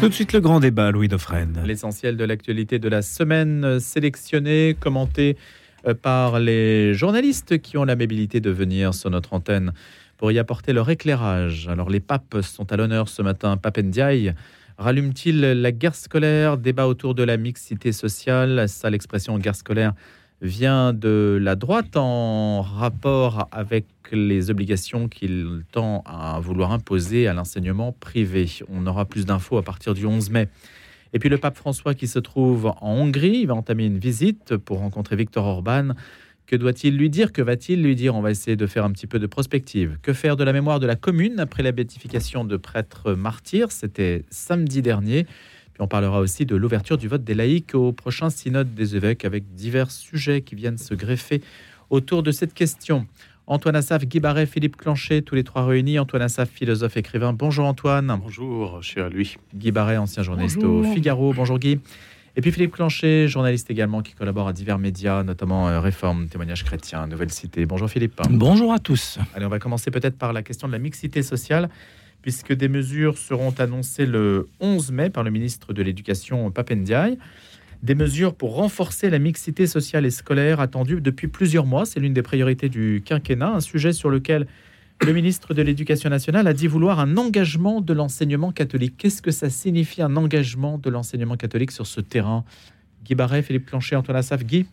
Tout de suite le grand débat, Louis Dauphren. L'essentiel de l'actualité de la semaine sélectionné, commenté euh, par les journalistes qui ont l'amabilité de venir sur notre antenne pour y apporter leur éclairage. Alors les papes sont à l'honneur ce matin. Pape Ndiaye rallume-t-il la guerre scolaire? Débat autour de la mixité sociale. Ça, l'expression guerre scolaire vient de la droite en rapport avec les obligations qu'il tend à vouloir imposer à l'enseignement privé. On aura plus d'infos à partir du 11 mai. Et puis le pape François qui se trouve en Hongrie, il va entamer une visite pour rencontrer Viktor Orban. Que doit-il lui dire? Que va-t-il lui dire? On va essayer de faire un petit peu de prospective. Que faire de la mémoire de la commune après la béatification de prêtres martyrs? C'était samedi dernier. On parlera aussi de l'ouverture du vote des laïcs au prochain synode des évêques avec divers sujets qui viennent se greffer autour de cette question. Antoine Assaf, Guy Barret, Philippe Clancher, tous les trois réunis. Antoine Assaf, philosophe, écrivain. Bonjour Antoine. Bonjour, cher lui. Guy Barret, ancien journaliste au Figaro. Bonjour Guy. Et puis Philippe Clancher, journaliste également qui collabore à divers médias, notamment euh, Réforme, Témoignage chrétien, Nouvelle Cité. Bonjour Philippe. Bonjour à tous. Allez, on va commencer peut-être par la question de la mixité sociale puisque des mesures seront annoncées le 11 mai par le ministre de l'Éducation Papendiaï. Des mesures pour renforcer la mixité sociale et scolaire attendues depuis plusieurs mois. C'est l'une des priorités du quinquennat, un sujet sur lequel le ministre de l'Éducation nationale a dit vouloir un engagement de l'enseignement catholique. Qu'est-ce que ça signifie un engagement de l'enseignement catholique sur ce terrain? Guy Barret, Philippe Plancher, Antoine Assaf, Guy?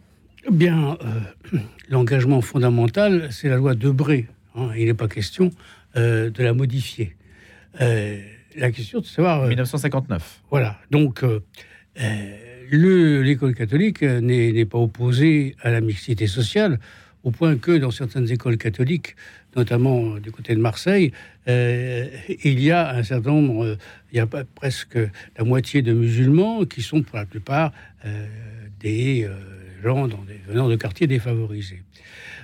Bien, euh, l'engagement fondamental, c'est la loi Debré. Hein. il n'est pas question euh, de la modifier. Euh, la question de savoir. 1959. Euh, voilà. Donc, euh, l'école catholique n'est pas opposée à la mixité sociale, au point que dans certaines écoles catholiques, notamment du côté de Marseille, il y a un certain nombre, il y a presque la moitié de musulmans qui sont pour la plupart des gens dans des, venant de quartiers défavorisés.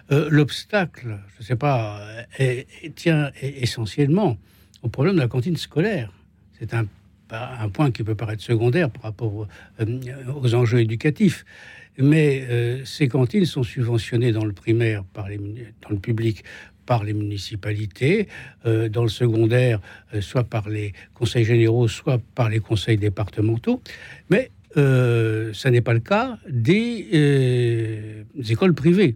L'obstacle, je ne sais pas, tient essentiellement au problème de la cantine scolaire. C'est un, point qui peut paraître secondaire par rapport euh, aux enjeux éducatifs. Mais euh, ces cantines sont subventionnées dans le primaire, par les, dans le public, par les municipalités, euh, dans le secondaire, soit par les conseils généraux, soit par les conseils départementaux. Mais ça n'est pas le cas des écoles privées.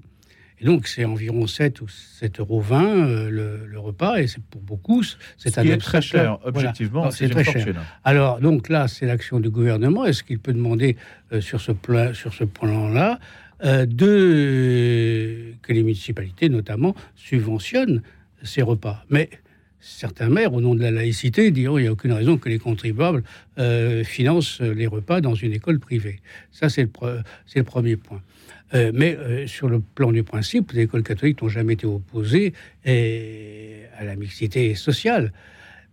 Et donc, c'est environ 7 ou 7,20 euros euh, le, repas, et c'est pour beaucoup, c'est un très cher, objectivement, c'est très cher. Alors, donc là, c'est l'action du gouvernement. Est-ce qu'il peut demander euh, sur ce plan, sur ce plan-là, euh, de que les municipalités, notamment, subventionnent ces repas? Mais certains maires, au nom de la laïcité, diront il n'y a aucune raison que les contribuables financent les repas dans une école privée. Ça, c'est le, premier point. Euh, mais euh, sur le plan du principe, les écoles catholiques n'ont jamais été opposées à la mixité sociale.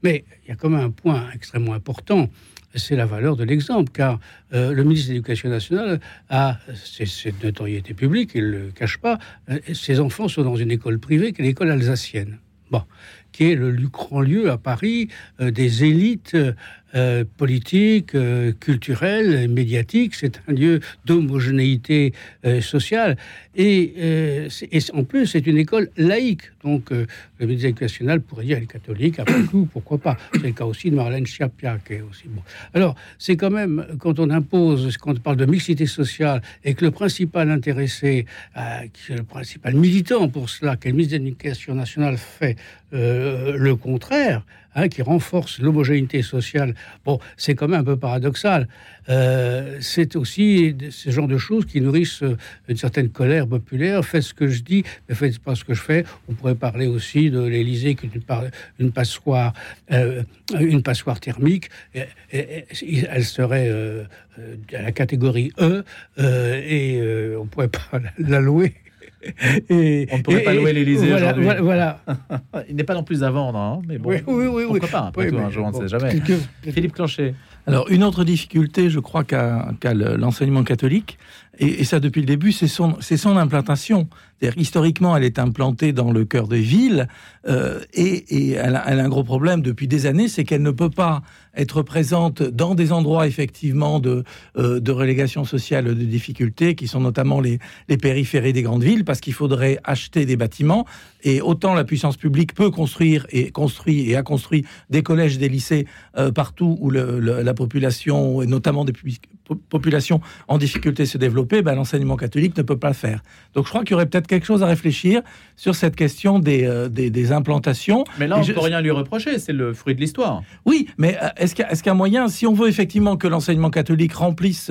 Mais il y a quand même un point extrêmement important, c'est la valeur de l'exemple, car euh, le ministre de l'Éducation nationale a cette notoriété publique, il ne le cache pas, ses enfants sont dans une école privée qui est l'école alsacienne. Bon, qui est le grand lieu à Paris des élites euh, politique, euh, culturel, médiatique. C'est un lieu d'homogénéité euh, sociale. Et, en plus, c'est une école laïque. Donc, le ministre national pourrait dire elle est catholique, après tout, pourquoi pas? C'est le cas aussi de Marlène Schiappa, qui est aussi bon. Alors, c'est quand même, quand on impose, quand on parle de mixité sociale, et que le principal intéressé, le principal militant pour cela, que le ministre de l'Éducation nationale fait le contraire, Hein, qui renforce l'homogénéité sociale. Bon, c'est quand même un peu paradoxal. Euh, c'est aussi ce genre de choses qui nourrissent euh, une certaine colère populaire. Faites ce que je dis, mais faites pas ce que je fais. On pourrait parler aussi de l'Élysée est une, passoire, euh, une passoire thermique. elle serait à la catégorie E et on pourrait pas la louer et, on ne pourrait pas louer l'Élysée aujourd'hui. Voilà. Il n'est pas non plus à vendre, hein, mais bon, oui, oui, oui, pourquoi pas, après tout, un jour, on ne sait jamais. Philippe Clonchet. Alors, une autre difficulté, je crois, qu'a l'enseignement catholique, et, ça depuis le début, c'est son, son implantation. Historiquement, elle est implantée dans le cœur des villes euh, et, elle, a, un gros problème depuis des années, c'est qu'elle ne peut pas être présente dans des endroits effectivement de, euh, de relégation sociale, de difficultés, qui sont notamment les, les périphéries des grandes villes, parce qu'il faudrait acheter des bâtiments. Et autant la puissance publique peut construire et construit et a construit des collèges, des lycées euh, partout où la population, et notamment des populations en difficulté se ben, l'enseignement catholique ne peut pas le faire. Donc je crois qu'il y aurait peut-être quelque chose à réfléchir sur cette question des, euh, des, implantations. Mais là, on ne peut rien lui reprocher, c'est le fruit de l'histoire. Oui, mais euh, est-ce qu'il y, a un moyen, si on veut effectivement que l'enseignement catholique remplisse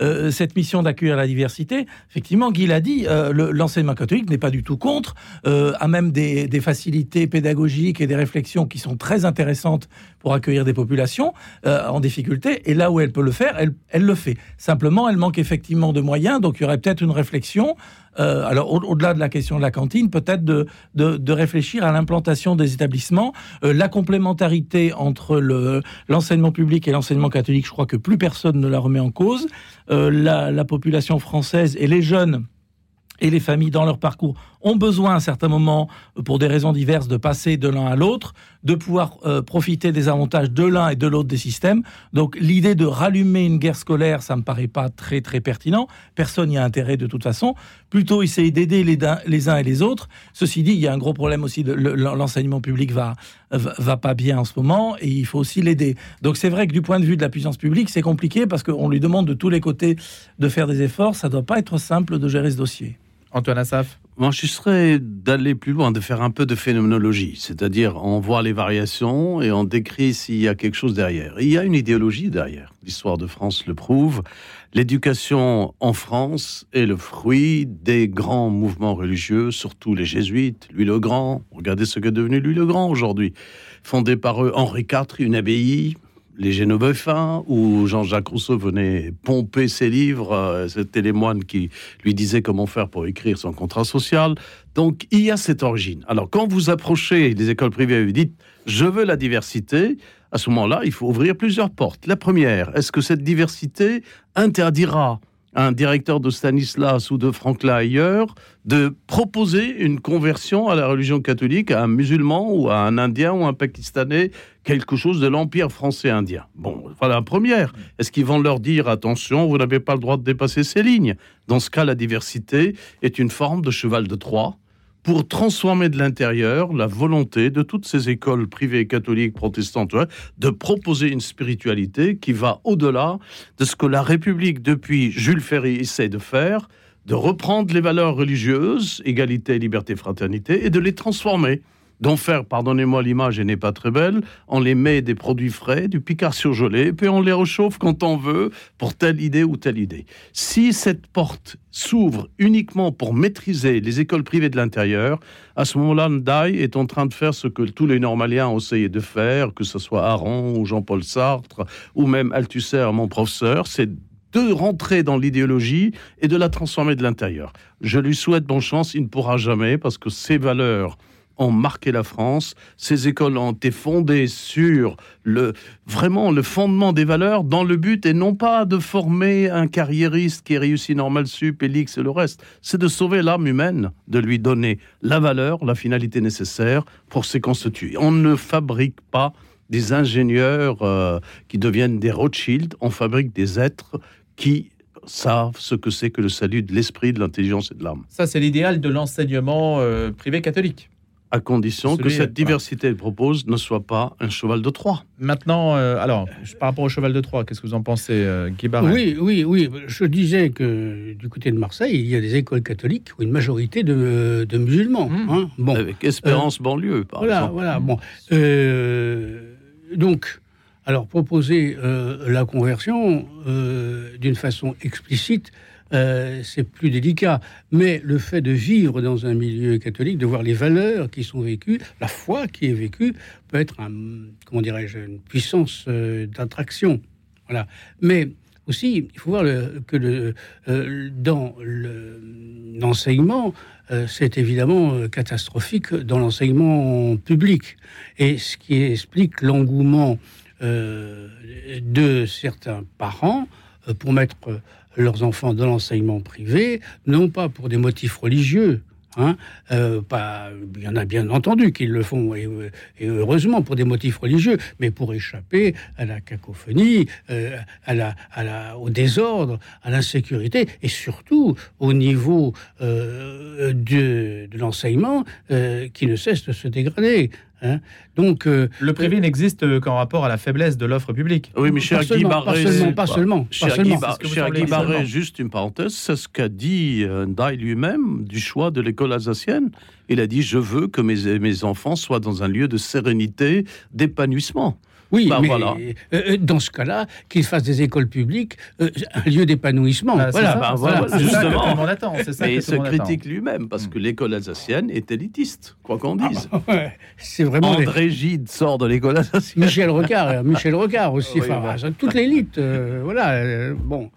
euh, cette mission d'accueillir la diversité, effectivement, Guy l'a dit, l'enseignement catholique n'est pas du tout contre, a même des, des, facilités pédagogiques et des réflexions qui sont très intéressantes pour accueillir des populations en difficulté, et là où elle peut le faire, elle, elle le fait. Simplement, elle manque effectivement de moyens, donc il y aurait peut-être une réflexion euh, alors au-delà de la question de la cantine, peut-être de, de, réfléchir à l'implantation des établissements, euh, la complémentarité entre l'enseignement public et l'enseignement catholique, je crois que plus personne ne la remet en cause. Euh, la, la population française et les jeunes et les familles dans leur parcours ont besoin à un certain moment, pour des raisons diverses, de passer de l'un à l'autre, de pouvoir euh, profiter des avantages de l'un et de l'autre des systèmes. Donc l'idée de rallumer une guerre scolaire, ça me paraît pas très très pertinent. Personne n'y a intérêt de toute façon. Plutôt essayer d'aider les, uns et les autres. Ceci dit, il y a un gros problème aussi. L'enseignement public va, va pas bien en ce moment et il faut aussi l'aider. Donc c'est vrai que du point de vue de la puissance publique, c'est compliqué parce qu'on lui demande de tous les côtés de faire des efforts. Ça doit pas être simple de gérer ce dossier. Antoine Assaf moi, je serais d'aller plus loin, de faire un peu de phénoménologie, c'est-à-dire on voit les variations et on décrit s'il y a quelque chose derrière. il y a une idéologie derrière. L'histoire de France le prouve. L'éducation en France est le fruit des grands mouvements religieux, surtout les jésuites, Louis le Grand. Regardez ce qu'est devenu Louis le Grand aujourd'hui. Fondé par eux Henri IV, une abbaye, les Génovefains, où Jean-Jacques Rousseau venait pomper ses livres. Euh, c'était les moines qui lui disaient comment faire pour écrire son contrat social. Donc, il y a cette origine. Alors, quand vous approchez des écoles privées et vous dites « je veux la diversité », à ce moment-là, il faut ouvrir plusieurs portes. La première, est-ce que cette diversité interdira un directeur de Stanislas ou de Franklin ailleurs de proposer une conversion à la religion catholique à un musulman ou à un indien ou un pakistanais, quelque chose de l'empire français indien. Bon, voilà la première. Est-ce qu'ils vont leur dire attention, vous n'avez pas le droit de dépasser ces lignes? Dans ce cas, la diversité est une forme de cheval de Troie pour transformer de l'intérieur la volonté de toutes ces écoles privées catholiques protestantes de proposer une spiritualité qui va au-delà de ce que la République, depuis Jules Ferry, essaie de faire, de reprendre les valeurs religieuses, égalité, liberté, fraternité, et de les transformer d'en faire, pardonnez-moi l'image, elle n'est pas très belle, on les met des produits frais, du picard surgelé, puis on les réchauffe quand on veut pour telle idée ou telle idée. Si cette porte s'ouvre uniquement pour maîtriser les écoles privées de l'intérieur, à ce moment-là, Ndai est en train de faire ce que tous les normaliens ont essayé de faire, que ce soit Aaron ou Jean-Paul Sartre, ou même Althusser, mon professeur, c'est de rentrer dans l'idéologie et de la transformer de l'intérieur. Je lui souhaite bonne chance, il ne pourra jamais, parce que ces valeurs ont marqué la France. Ces écoles ont été fondées sur le vraiment le fondement des valeurs dans le but et non pas de former un carriériste qui réussit normal sup, et et le reste. C'est de sauver l'âme humaine, de lui donner la valeur, la finalité nécessaire pour se constituer. On ne fabrique pas des ingénieurs euh, qui deviennent des Rothschild, on fabrique des êtres qui savent ce que c'est que le salut de l'esprit, de l'intelligence et de l'âme. Ça, c'est l'idéal de l'enseignement euh, privé catholique à condition que cette diversité qu'elle propose ne soit pas un cheval de Troie. Maintenant, euh, alors, par rapport au cheval de Troie, qu'est-ce que vous en pensez, euh, Guy Oui, oui, oui. Je disais que du côté de Marseille, il y a des écoles catholiques où une majorité de, musulmans. Mmh. Hein. bon, Avec Espérance euh, banlieue, par voilà, exemple. Voilà, bon. donc, alors, proposer la conversion d'une façon explicite, euh, c'est plus délicat. Mais le fait de vivre dans un milieu catholique, de voir les valeurs qui sont vécues, la foi qui est vécue, peut être un, comment dirais-je, une puissance euh, d'attraction. Voilà. Mais aussi, il faut voir que euh, dans l'enseignement, c'est évidemment catastrophique dans l'enseignement public. Et ce qui explique l'engouement de certains parents pour mettre leurs enfants dans l'enseignement privé, non pas pour des motifs religieux, Hein, euh, pas, il y en a bien entendu qui le font, et, heureusement pour des motifs religieux, mais pour échapper à la cacophonie, euh, à la, à la, au désordre, à l'insécurité, et surtout au niveau euh, de, de l'enseignement qui ne cesse de se dégrader. Hein. Donc, euh, le privé n'existe qu'en rapport à la faiblesse de l'offre publique. Oui, mais cher Guy Barré, pas seulement, cher Guy, Barré, juste une parenthèse, c'est ce qu'a dit euh, Ndai lui-même du choix de l'école alsacienne. Il a dit je veux que mes, mes enfants soient dans un lieu de sérénité, d'épanouissement. Oui, bah, mais euh, euh, dans ce cas-là, qu'ils fassent des écoles publiques euh, un lieu d'épanouissement. Bah, voilà, bah, voilà, justement. Ça mais il se critique lui-même parce que l'école alsacienne est élitiste, quoi qu'on ah, dise. c'est vraiment. André Gide sort de l'école alsacienne. Michel Rocard, Michel Rocard aussi. enfin, toute l'élite, voilà. bon.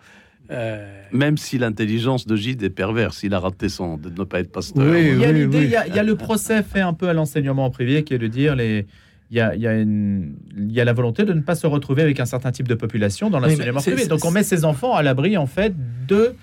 Même si l'intelligence de Gide est perverse, il a raté son de ne pas être pasteur. il y a l'idée, il, il y a le procès fait un peu à l'enseignement privé qui est de dire les il y, a, il, y a la volonté de ne pas se retrouver avec un certain type de population dans l'enseignement privé. Donc on met ces enfants à l'abri en fait de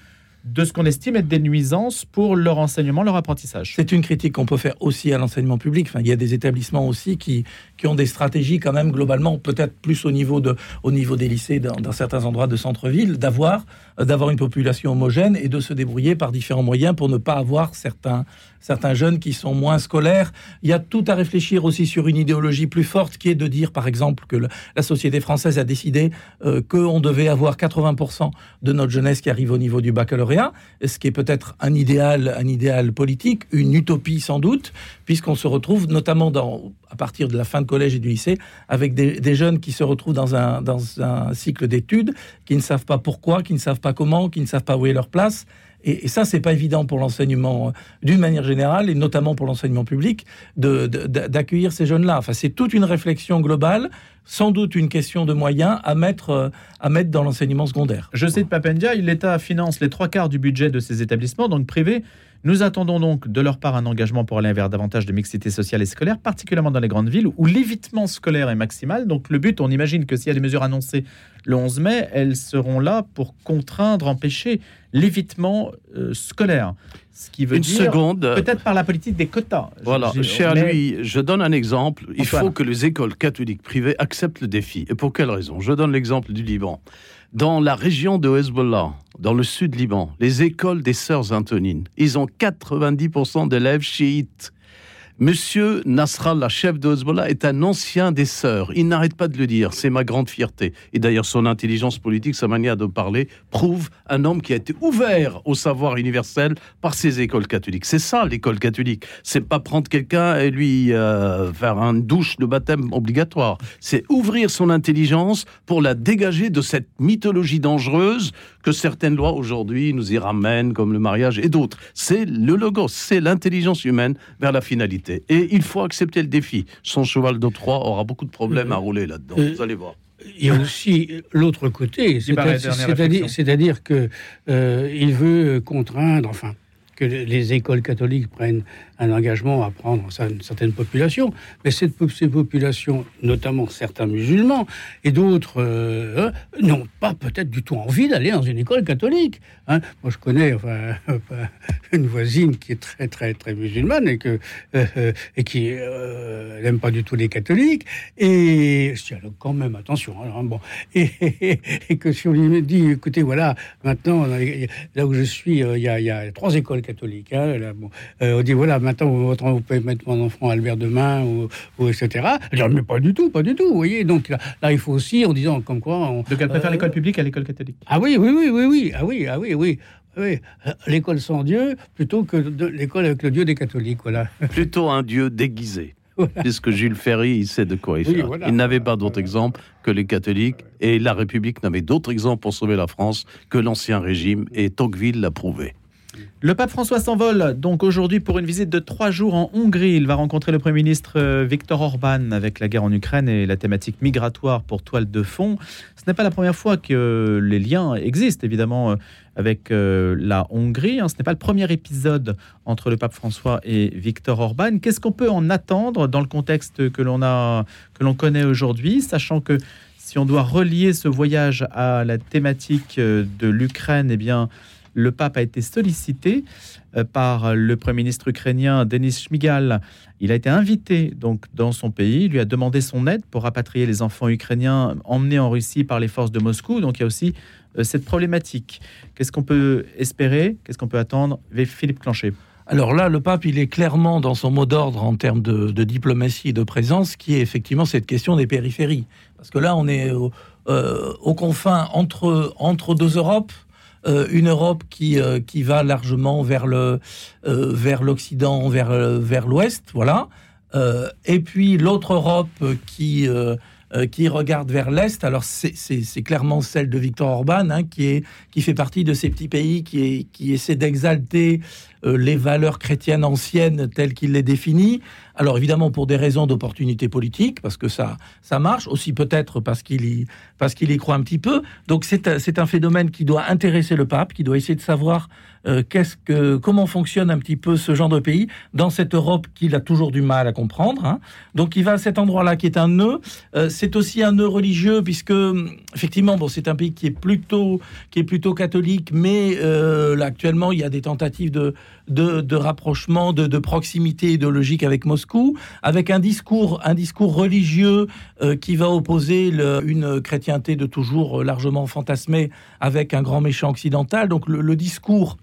de ce qu'on estime être des nuisances pour leur enseignement, leur apprentissage. C'est une critique qu'on peut faire aussi à l'enseignement public. Enfin, il y a des établissements aussi qui, qui ont des stratégies quand même globalement, peut-être plus au niveau, de, au niveau des lycées dans, certains endroits de centre-ville, d'avoir d'avoir une population homogène et de se débrouiller par différents moyens pour ne pas avoir certains, certains jeunes qui sont moins scolaires. Il y a tout à réfléchir aussi sur une idéologie plus forte qui est de dire, par exemple, que la société française a décidé euh, qu'on devait avoir 80% de notre jeunesse qui arrive au niveau du baccalauréat ce qui est peut-être un idéal, un idéal politique, une utopie sans doute, puisqu'on se retrouve notamment dans, à partir de la fin de collège et du lycée avec des, jeunes qui se retrouvent dans un, dans un cycle d'études, qui ne savent pas pourquoi, qui ne savent pas comment, qui ne savent pas où est leur place. Et, ça, c'est pas évident pour l'enseignement euh, d'une manière générale, et notamment pour l'enseignement public, d'accueillir ces jeunes-là. Enfin, c'est toute une réflexion globale sans doute une question de moyens à mettre, euh, à mettre dans l'enseignement secondaire. Je cite Papendia, l'État finance les trois quarts du budget de ces établissements, donc privés. Nous attendons donc de leur part un engagement pour aller vers davantage de mixité sociale et scolaire, particulièrement dans les grandes villes où l'évitement scolaire est maximal. Donc le but, on imagine que s'il y a des mesures annoncées le 11 mai, elles seront là pour contraindre, empêcher l'évitement euh, scolaire. Ce qui veut Une dire seconde. peut-être par la politique des quotas. Voilà, cher lui, je donne un exemple. Il faut que les écoles catholiques privées acceptent le défi. Et pour quelle raison? Je donne l'exemple du Liban. Dans la région de Hezbollah, dans le sud Liban, les écoles des sœurs Antonines, ils ont 90% d'élèves chiites. Monsieur Nasrallah, chef de Hezbollah, est un ancien des sœurs. Il n'arrête pas de le dire. C'est ma grande fierté. Et d'ailleurs, son intelligence politique, sa manière de parler, prouve un homme qui a été ouvert au savoir universel par ses écoles catholiques. C'est ça, l'école catholique. C'est pas prendre quelqu'un et lui euh, faire un douche de baptême obligatoire. C'est ouvrir son intelligence pour la dégager de cette mythologie dangereuse que certaines lois aujourd'hui nous y ramènent, comme le mariage et d'autres. C'est le logo, c'est l'intelligence humaine vers la finalité. Et il faut accepter le défi. Son cheval de Troie aura beaucoup de problèmes à rouler là-dedans. Vous allez voir. Il y a aussi l'autre côté, c'est-à-dire qu'il euh, veut contraindre, enfin, que les écoles catholiques prennent un engagement à prendre une certaine population, mais cette, ces populations, notamment certains musulmans et d'autres, euh, n'ont pas peut-être du tout envie d'aller dans une école catholique. Hein. Moi, je connais enfin, une voisine qui est très, très, très musulmane et, que, euh, et qui euh, n'aime pas du tout les catholiques. Et je dis, quand même, attention. Hein, bon, et, que si on lui dit, écoutez, voilà, maintenant, là où je suis, il y, a, trois écoles catholiques. Hein, on dit, voilà, maintenant, vous, pouvez mettre mon enfant Albert demain, ou, ou etc. Je dis, mais pas du tout, pas du tout, vous voyez. Donc là, il faut aussi, en disant comme quoi... On, Donc elle préfère euh, l'école publique à l'école catholique Ah oui, oui, oui, oui, oui, ah oui, ah oui, oui. Oui, l'école sans Dieu plutôt que l'école avec le Dieu des catholiques, voilà. Plutôt un Dieu déguisé. Puisque Jules Ferry, il sait de quoi il fait. il n'avait pas d'autre exemple que les catholiques, et la République n'avait d'autre exemple pour sauver la France que l'Ancien Régime, et Tocqueville l'a prouvé. Le pape François s'envole donc aujourd'hui pour une visite de trois jours en Hongrie. Il va rencontrer le Premier ministre euh, Viktor Orban avec la guerre en Ukraine et la thématique migratoire pour toile de fond. Ce n'est pas la première fois que les liens existent évidemment euh, avec euh, la Hongrie. Hein. Ce n'est pas le premier épisode entre le pape François et Viktor Orban. Qu'est-ce qu'on peut en attendre dans le contexte que l'on a, que l'on connaît aujourd'hui, sachant que Si on doit relier ce voyage à la thématique de l'Ukraine, eh bien, le pape a été sollicité euh, par le Premier ministre ukrainien Denis Shmigal. Il a été invité donc dans son pays, lui a demandé son aide pour rapatrier les enfants ukrainiens emmenés en Russie par les forces de Moscou. Donc il y a aussi euh, cette problématique. Qu'est-ce qu'on peut espérer Qu'est-ce qu'on peut attendre Philippe Clanchet. Alors là, le pape, il est clairement dans son mot d'ordre en termes de, diplomatie et de présence, qui est effectivement cette question des périphéries. Parce que là, on est aux euh, confins entre, entre deux Europes. Euh, une Europe qui, euh, qui va largement vers le vers l'Occident, vers vers l'Ouest, voilà. et puis l'autre Europe qui qui regarde vers l'est. Alors c'est clairement celle de Victor Orban, hein, qui est qui fait partie de ces petits pays qui est, qui d'exalter euh, les valeurs chrétiennes anciennes telles qu'il les définit. Alors évidemment pour des raisons d'opportunité politique, parce que ça, ça marche, aussi peut-être parce qu'il y, parce y croit un petit peu. Donc c'est un phénomène qui doit intéresser le pape, qui doit essayer de savoir euh, comment fonctionne un petit peu ce genre de pays dans cette Europe qu'il a toujours du mal à comprendre. Hein. Donc il va à cet endroit-là qui est un nœud. Euh, c'est aussi un nœud religieux puisque effectivement bon c'est un pays qui est plutôt qui est plutôt catholique, mais là actuellement il y a des tentatives de de, rapprochement, de, proximité idéologique avec Moscou, avec un discours, un discours religieux euh, qui va opposer une chrétienté de toujours largement fantasmée avec un grand méchant occidental. Donc le, discours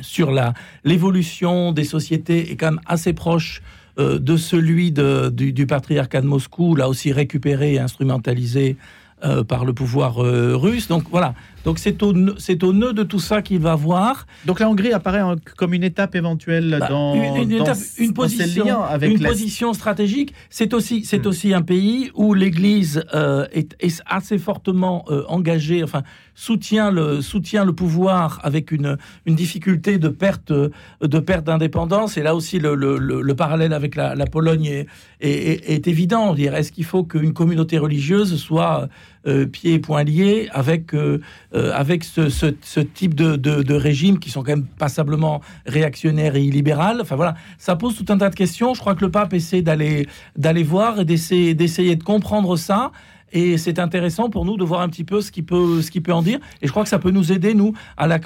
sur la l'évolution des sociétés est quand même assez proche euh, de celui du, du, patriarcat de Moscou, là aussi récupéré et instrumentalisé euh, par le pouvoir russe. Donc voilà, donc c'est au, au nœud de tout ça qu'il va voir. Donc la Hongrie apparaît comme une étape éventuelle bah, dans, une, une, position, avec une position stratégique. C'est aussi, c'est hmm. aussi un pays où l'Église euh, est, assez fortement euh, engagée, enfin soutient le, soutient le pouvoir avec une, une difficulté de perte de perte d'indépendance. Et là aussi le, le, le parallèle avec la, la Pologne est, est, est, évident. Est-ce qu'il faut qu'une communauté religieuse soit euh, pieds et poings liés avec euh, avec ce, type de, régime qui sont quand même passablement réactionnaires et illibéral. Enfin voilà, ça pose tout un tas de questions. Je crois que le pape essaie d'aller voir et d'essayer de comprendre ça. Et c'est intéressant pour nous de voir un petit peu ce qu'il peut, ce peut en dire. Et je crois que ça peut nous aider, nous, à la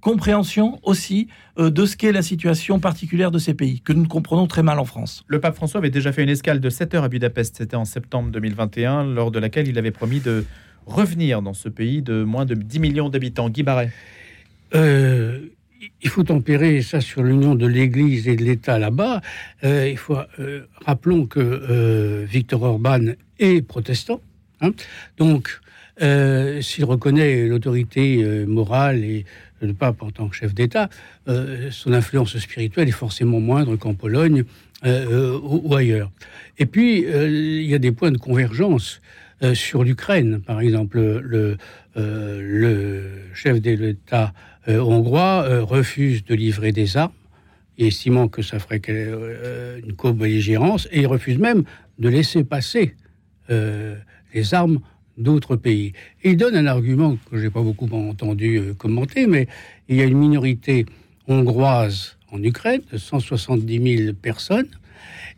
compréhension aussi euh, de ce qu'est la situation particulière de ces pays, que nous comprenons très mal en France. Le pape François avait déjà fait une escale de 7 heures à Budapest, c'était en septembre 2021, lors de laquelle il avait promis de revenir dans ce pays de moins de 10 millions d'habitants Guy Barret euh, il faut tempérer ça sur l'union de l'Église et de l'État là-bas. Euh, il faut euh, rappelons que Victor Orban est protestant, hein. donc s'il reconnaît l'autorité morale et le pape en tant que chef d'État, son influence spirituelle est forcément moindre qu'en Pologne ou, ou, ailleurs. Et puis il y a des points de convergence. Euh, sur l'Ukraine. Par exemple, le, euh, chef euh, hongrois refuse de livrer des armes, estimant que ça ferait une co-belligérance, et il refuse même de laisser passer les armes d'autres pays. il donne un argument que j'ai pas beaucoup entendu commenter, mais il y a une minorité hongroise en Ukraine de 170 000 personnes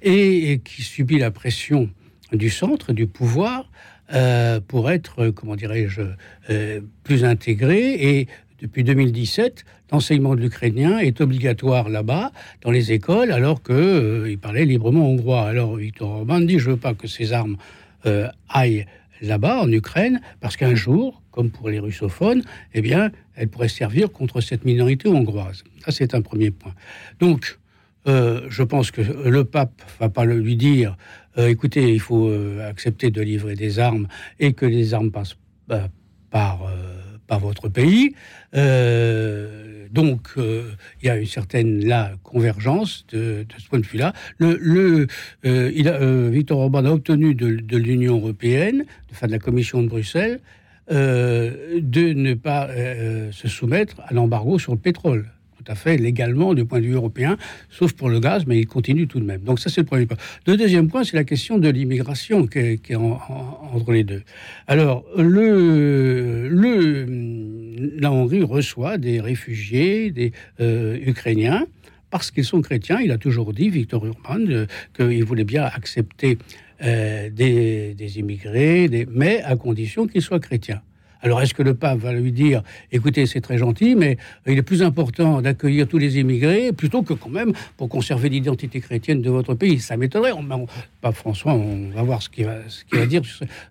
et qui subit la pression du centre, du pouvoir, euh, pour être, comment dirais-je, euh, plus intégré. Et depuis 2017, l'enseignement de l'ukrainien est obligatoire là-bas, dans les écoles, alors qu'il euh, parlait librement hongrois. Alors Victor Orban dit, je ne veux pas que ces armes aillent là-bas, en Ukraine, parce qu'un jour, comme pour les russophones, eh bien, elles pourraient servir contre cette minorité hongroise. Ça, c'est un premier point. Donc, je pense que le pape va pas lui dire euh, écoutez, il faut euh, accepter de livrer des armes et que les armes passent bah, par, euh, par votre pays. Donc, il y a une certaine là, convergence de, ce point de vue-là. Le, il a, Victor Orban a obtenu de, l'Union européenne, de la Commission de Bruxelles, de ne pas se soumettre à l'embargo sur le pétrole tout à fait légalement du point de vue européen, sauf pour le gaz, mais il continue tout de même. Donc ça, c'est le premier point. Le deuxième point, c'est la question de l'immigration qui est, entre les deux. Alors, la Hongrie reçoit des réfugiés, des euh, Ukrainiens, parce qu'ils sont chrétiens. Il a toujours dit, Victor Urban, qu'il voulait bien accepter euh, des, immigrés, mais à condition qu'ils soient chrétiens. Alors, est-ce que le pape va lui dire, écoutez, c'est très gentil, mais il est plus important d'accueillir tous les immigrés plutôt que quand même pour conserver l'identité chrétienne de votre pays? Ça m'étonnerait. pape François, on va voir ce qu'il va, dire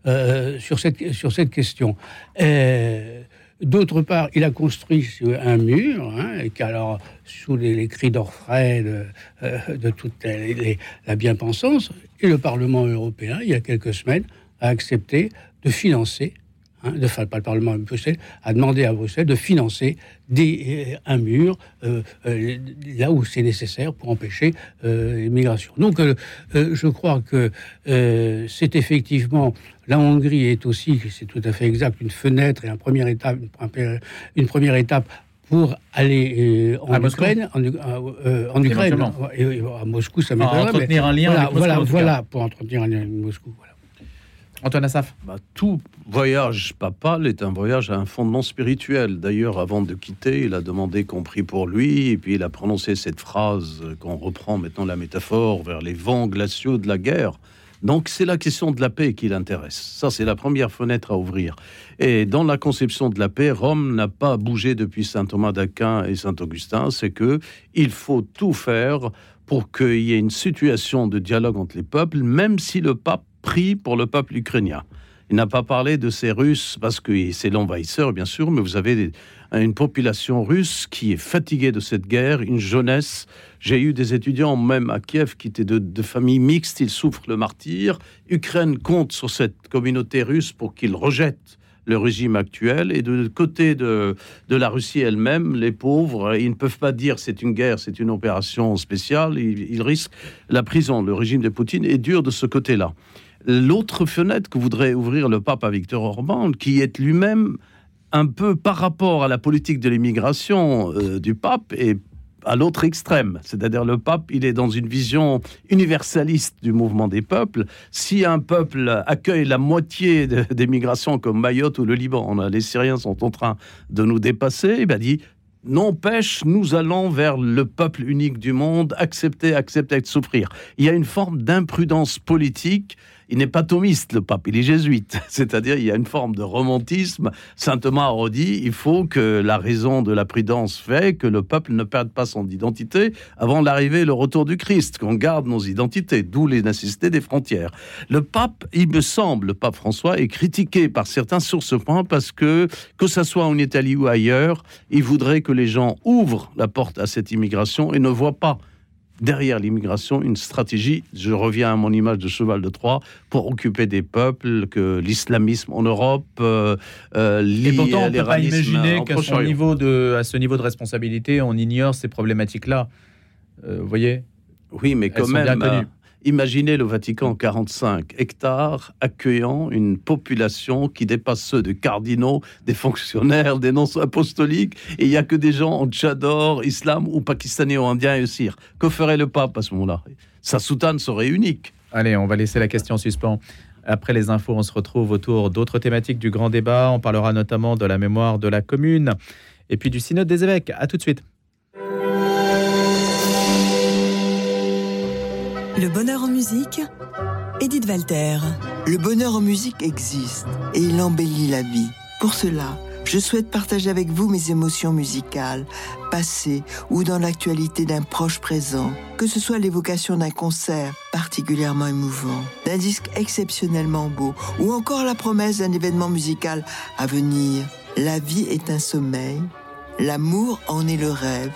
euh, sur, cette, question. Euh, d'autre part, il a construit un mur, hein, et qu'alors, sous les, cris d'orfraie de, euh, de, toute la bien-pensance, et le Parlement européen, il y a quelques semaines, a accepté de financer Hein, de, pas le Parlement de Bruxelles, a demandé à Bruxelles de financer des, euh, un mur euh, euh, là où c'est nécessaire pour empêcher l'immigration. Donc je crois que c'est effectivement, la Hongrie est aussi, c'est tout à fait exact, une fenêtre et une première étape, une, première étape pour aller en, Ukraine, en, Ukraine, à Moscou, ça m'étonnerait. entretenir un lien avec Voilà, voilà, pour entretenir un lien avec Moscou. Voilà. Antoine Assaf bah, Tout voyage papal est un voyage à un fondement spirituel. D'ailleurs, avant de quitter, il a demandé qu'on prie pour lui, et puis il a prononcé cette phrase qu'on reprend maintenant la métaphore vers les vents glaciaux de la guerre. Donc c'est la question de la paix qui l'intéresse. Ça, c'est la première fenêtre à ouvrir. Et dans la conception de la paix, Rome n'a pas bougé depuis saint Thomas d'Aquin et saint Augustin. C'est que il faut tout faire pour qu'il y ait une situation de dialogue entre les peuples, même si le pape prie pour le peuple ukrainien. Il n'a pas parlé de ces Russes parce que c'est l'envahisseur, bien sûr, mais vous avez une population russe qui est fatiguée de cette guerre, une jeunesse. J'ai eu des étudiants, même à Kiev, qui étaient de, familles mixtes, ils souffrent le martyr. Ukraine compte sur cette communauté russe pour qu'ils rejettent le régime actuel. Et de côté de, de la Russie elle-même, les pauvres, ils ne peuvent pas dire c'est une guerre, c'est une opération spéciale. Ils risquent la prison. Le régime de Poutine est dur de ce côté-là l'autre fenêtre que voudrait ouvrir le pape à Victor Orban, qui est lui-même un peu par rapport à la politique de l'immigration euh, du pape et à l'autre extrême. C'est-à-dire le pape, il est dans une vision universaliste du mouvement des peuples. Si un peuple accueille la moitié des migrations comme Mayotte ou le Liban, les Syriens sont en train de nous dépasser, il dit non pêche, nous allons vers le peuple unique du monde, accepter, accepter de souffrir. Il y a une forme d'imprudence politique il n'est pas thomiste, le pape, il est jésuite. C'est-à-dire, il y a une forme de romantisme. Saint Thomas a redit, il faut que la raison de la prudence fait que le peuple ne perde pas son identité avant l'arrivée et le retour du Christ, qu'on garde nos identités, d'où les nécessités des frontières. Le pape, il me semble, le pape François, est critiqué par certains sur ce point parce que, que ce soit en Italie ou ailleurs, il voudrait que les gens ouvrent la porte à cette immigration et ne voient pas derrière l'immigration une stratégie, je reviens à mon image de cheval de Troie, pour occuper des peuples, que l'islamisme en Europe euh, euh Et pourtant, on ne peut pas imaginer qu'à ce, niveau de, à ce niveau de responsabilité, on ignore ces problématiques-là. Euh, vous voyez? Oui, mais quand même, Imaginez le Vatican 45 hectares accueillant une population qui dépasse ceux de cardinaux, des fonctionnaires, des noms apostoliques, et il n'y a que des gens en tchador, islam ou pakistanais ou indiens et aussi. Que ferait le pape à ce moment-là? Sa soutane serait unique. Allez, on va laisser la question en suspens. Après les infos, on se retrouve autour d'autres thématiques du grand débat. On parlera notamment de la mémoire de la commune et puis du synode des évêques. À tout de suite. Le bonheur en musique, Edith Walter. Le bonheur en musique existe et il embellit la vie. Pour cela, je souhaite partager avec vous mes émotions musicales, passées ou dans l'actualité d'un proche présent, que ce soit l'évocation d'un concert particulièrement émouvant, d'un disque exceptionnellement beau ou encore la promesse d'un événement musical à venir. La vie est un sommeil, l'amour en est le rêve,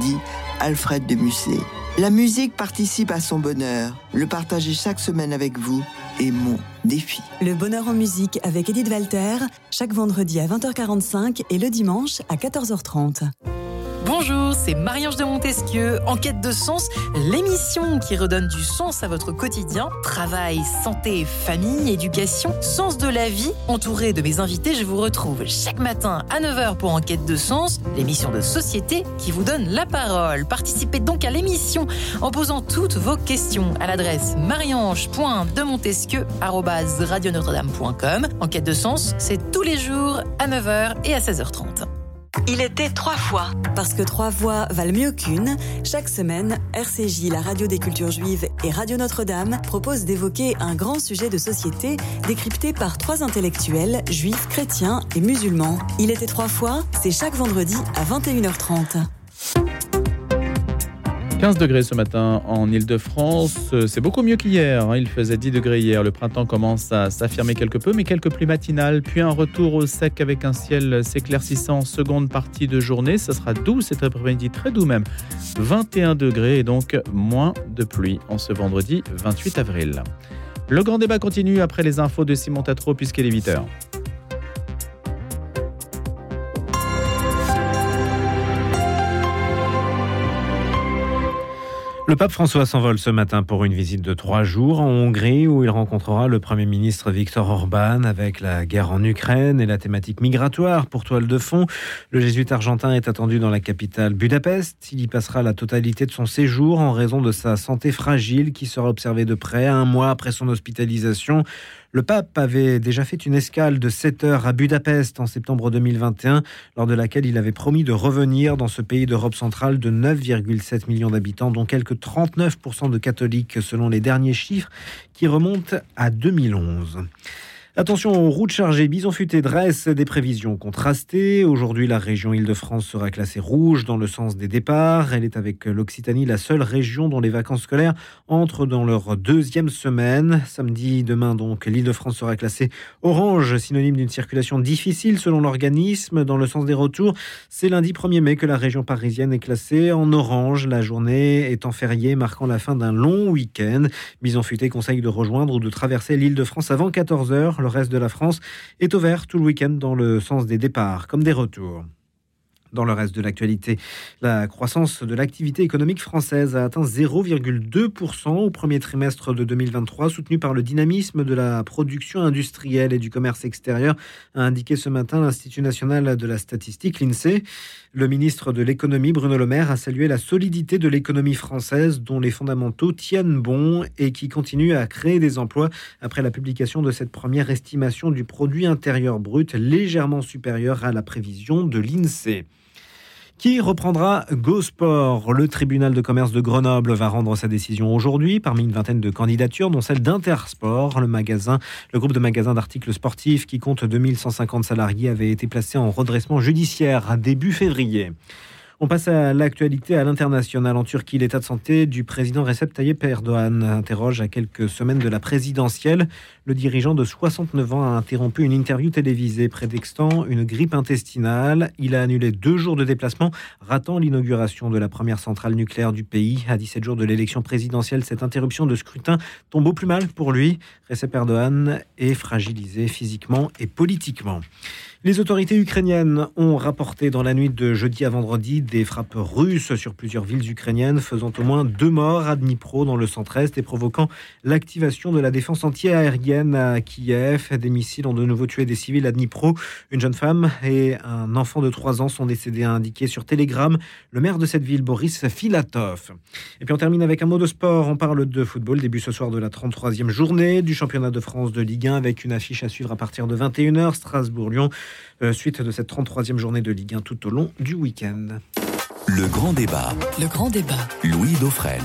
dit Alfred de Musset. La musique participe à son bonheur. Le partager chaque semaine avec vous est mon défi. Le bonheur en musique avec Edith Walter, chaque vendredi à 20h45 et le dimanche à 14h30. Bonjour, c'est Marie-Ange de Montesquieu, Enquête de sens, l'émission qui redonne du sens à votre quotidien. Travail, santé, famille, éducation, sens de la vie. Entouré de mes invités, je vous retrouve chaque matin à 9h pour Enquête de sens, l'émission de société qui vous donne la parole. Participez donc à l'émission en posant toutes vos questions à l'adresse mariange.demontesquieu.com. Enquête de sens, c'est tous les jours à 9h et à 16h30. Il était trois fois. Parce que trois voix valent mieux qu'une, chaque semaine, RCJ, la radio des cultures juives et Radio Notre-Dame proposent d'évoquer un grand sujet de société décrypté par trois intellectuels, juifs, chrétiens et musulmans. Il était trois fois, c'est chaque vendredi à 21h30. 15 degrés ce matin en Ile-de-France. C'est beaucoup mieux qu'hier. hein. Il faisait 10 degrés hier. Le printemps commence à s'affirmer quelque peu, mais quelques pluies matinales. Puis un retour au sec avec un ciel s'éclaircissant en seconde partie de journée. Ça sera doux cet après-midi, très doux même. 21 degrés et donc moins de pluie en ce vendredi 28 avril. Le grand débat continue après les infos de Simon Tatro puisqu'il est 8 Le pape François s'envole ce matin pour une visite de trois jours en Hongrie où il rencontrera le Premier ministre Viktor Orban avec la guerre en Ukraine et la thématique migratoire pour toile de fond. Le jésuite argentin est attendu dans la capitale Budapest. Il y passera la totalité de son séjour en raison de sa santé fragile qui sera observée de près un mois après son hospitalisation. Le pape avait déjà fait une escale de 7 heures à Budapest en septembre 2021, lors de laquelle il avait promis de revenir dans ce pays d'Europe centrale de 9,7 millions d'habitants, dont quelques 39% de catholiques selon les derniers chiffres qui remontent à 2011. Attention aux routes chargées. Bison Futé dresse des prévisions contrastées. Aujourd'hui, la région Île-de-France sera classée rouge dans le sens des départs. Elle est avec l'Occitanie la seule région dont les vacances scolaires entrent dans leur deuxième semaine. Samedi, demain donc, l'Île-de-France sera classée orange, synonyme d'une circulation difficile selon l'organisme dans le sens des retours. C'est lundi 1er mai que la région parisienne est classée en orange, la journée étant fériée, marquant la fin d'un long week-end. Bison Futé conseille de rejoindre ou de traverser l'Île-de-France avant 14 heures. Le reste de la France est au vert tout le week-end dans le sens des départs comme des retours. Dans le reste de l'actualité, la croissance de l'activité économique française a atteint 0,2% au premier trimestre de 2023, soutenu par le dynamisme de la production industrielle et du commerce extérieur, a indiqué ce matin l'Institut national de la statistique, l'INSEE. Le ministre de l'économie, Bruno Le Maire, a salué la solidité de l'économie française, dont les fondamentaux tiennent bon et qui continue à créer des emplois après la publication de cette première estimation du produit intérieur brut légèrement supérieure à la prévision de l'INSEE. Qui reprendra GoSport? Le tribunal de commerce de Grenoble va rendre sa décision aujourd'hui parmi une vingtaine de candidatures, dont celle d'Intersport. Le magasin, le groupe de magasins d'articles sportifs qui compte 2150 salariés avait été placé en redressement judiciaire début février. On passe à l'actualité à l'international. En Turquie, l'état de santé du président Recep Tayyip Erdogan interroge à quelques semaines de la présidentielle. Le dirigeant de 69 ans a interrompu une interview télévisée prétextant une grippe intestinale. Il a annulé deux jours de déplacement, ratant l'inauguration de la première centrale nucléaire du pays. À 17 jours de l'élection présidentielle, cette interruption de scrutin tombe au plus mal pour lui. Recep Erdogan est fragilisé physiquement et politiquement. Les autorités ukrainiennes ont rapporté dans la nuit de jeudi à vendredi des frappes russes sur plusieurs villes ukrainiennes, faisant au moins deux morts à Dnipro dans le centre-est et provoquant l'activation de la défense anti-aérienne à Kiev. Des missiles ont de nouveau tué des civils à Dnipro. Une jeune femme et un enfant de 3 ans sont décédés, a indiqué sur Telegram le maire de cette ville, Boris Filatov. Et puis on termine avec un mot de sport. On parle de football. Début ce soir de la 33e journée du championnat de France de Ligue 1 avec une affiche à suivre à partir de 21h. Strasbourg-Lyon. Euh, suite de cette 33e journée de Ligue 1 tout au long du week-end. Le grand débat. Le grand débat. Louis Dauphren.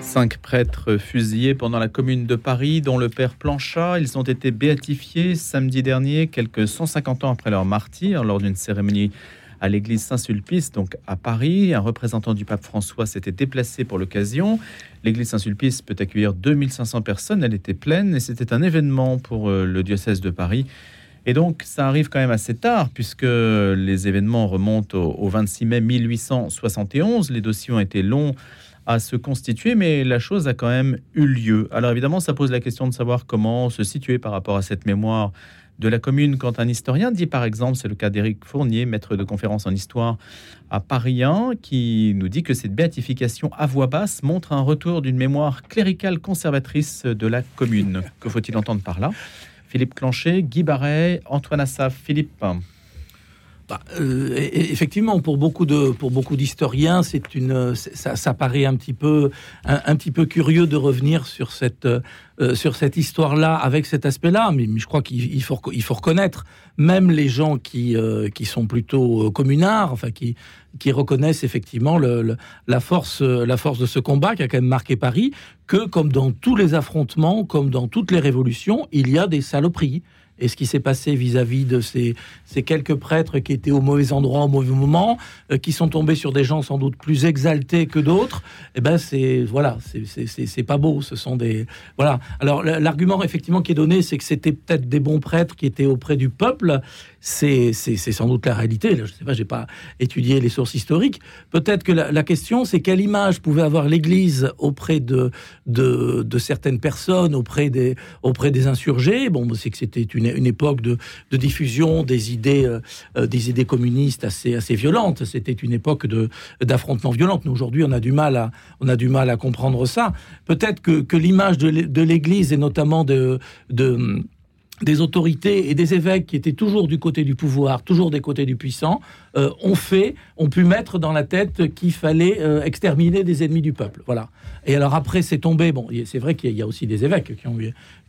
Cinq prêtres fusillés pendant la commune de Paris, dont le père Planchat. Ils ont été béatifiés samedi dernier, quelques 150 ans après leur martyr, lors d'une cérémonie à l'église Saint-Sulpice, donc à Paris. Un représentant du pape François s'était déplacé pour l'occasion. L'église Saint-Sulpice peut accueillir 2500 personnes. Elle était pleine et c'était un événement pour euh, le diocèse de Paris. Et donc, ça arrive quand même assez tard, puisque les événements remontent au, au 26 mai 1871. Les dossiers ont été longs à se constituer, mais la chose a quand même eu lieu. Alors évidemment, ça pose la question de savoir comment se situer par rapport à cette mémoire de la commune quand un historien dit par exemple, c'est le cas d'Éric Fournier, maître de conférence en histoire à Paris 1, qui nous dit que cette béatification à voix basse montre un retour d'une mémoire cléricale conservatrice de la commune. Que faut-il entendre par là? Philippe Clanchet, Guy Barret, Antoine Assaf, Philippe. Bah, euh, effectivement, pour beaucoup de pour beaucoup d'historiens, c'est une ça, paraît un petit peu un, petit peu curieux de revenir sur cette euh, sur cette histoire-là avec cet aspect-là. Mais, je crois qu'il faut il faut reconnaître même les gens qui euh, qui sont plutôt communards, enfin qui qui reconnaissent effectivement la force la force de ce combat qui a quand même marqué Paris, que comme dans tous les affrontements, comme dans toutes les révolutions, il y a des saloperies et ce qui s'est passé vis-à-vis de ces, ces, quelques prêtres qui étaient au mauvais endroit au mauvais moment, euh, qui sont tombés sur des gens sans doute plus exaltés que d'autres, eh ben c'est voilà, c'est pas beau. Ce sont des voilà. Alors l'argument effectivement qui est donné, c'est que c'était peut-être des bons prêtres qui étaient auprès du peuple. C'est sans doute la réalité. je sais pas, j'ai pas étudié les sources historiques. Peut-être que la, question, c'est quelle image pouvait avoir l'Église auprès de, certaines personnes, auprès des insurgés. Bon, c'est que c'était une époque de, diffusion des idées, euh, des idées communistes assez, assez violentes. C'était une époque d'affrontements violents. Aujourd'hui, on a du mal à, comprendre ça. Peut-être que, l'image de l'Église et notamment de des autorités et des évêques qui étaient toujours du côté du pouvoir, toujours des côtés du puissant, euh, ont fait, ont pu mettre dans la tête qu'il fallait exterminer des ennemis du peuple. Voilà. Et alors après, c'est tombé. Bon, c'est vrai qu'il y a aussi des évêques qui ont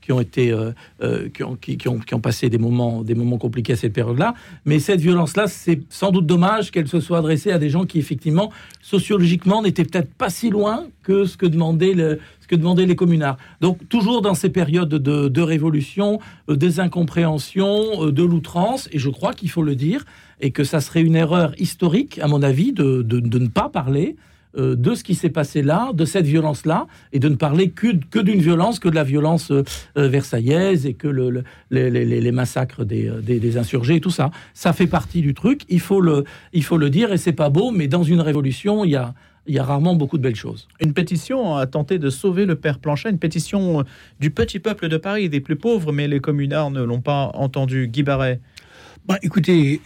qui ont été, euh, euh, qui, ont, qui, ont, passé des moments, des moments compliqués à cette période-là. Mais cette violence-là, c'est sans doute dommage qu'elle se soit adressée à des gens qui, effectivement, sociologiquement, n'étaient peut-être pas si loin que ce que que demandaient les communards. Donc, toujours dans ces périodes de, de révolution, euh, des incompréhensions, de l'outrance, et je crois qu'il faut le dire, et que ça serait une erreur historique, à mon avis, de, de, ne pas parler euh, de ce qui s'est passé là, de cette violence-là, et de ne parler que, que d'une violence, que de la violence euh, euh, versaillaise et que le, les, massacres des, des, insurgés et tout ça. Ça fait partie du truc, il faut le, il faut le dire, et c'est pas beau, mais dans une révolution, il y a, il y a rarement beaucoup de belles choses. Une pétition a tenté de sauver le père Planchet, une pétition du petit peuple de Paris, des plus pauvres, mais les communards ne l'ont pas entendu. Guy Barret bah, Écoutez,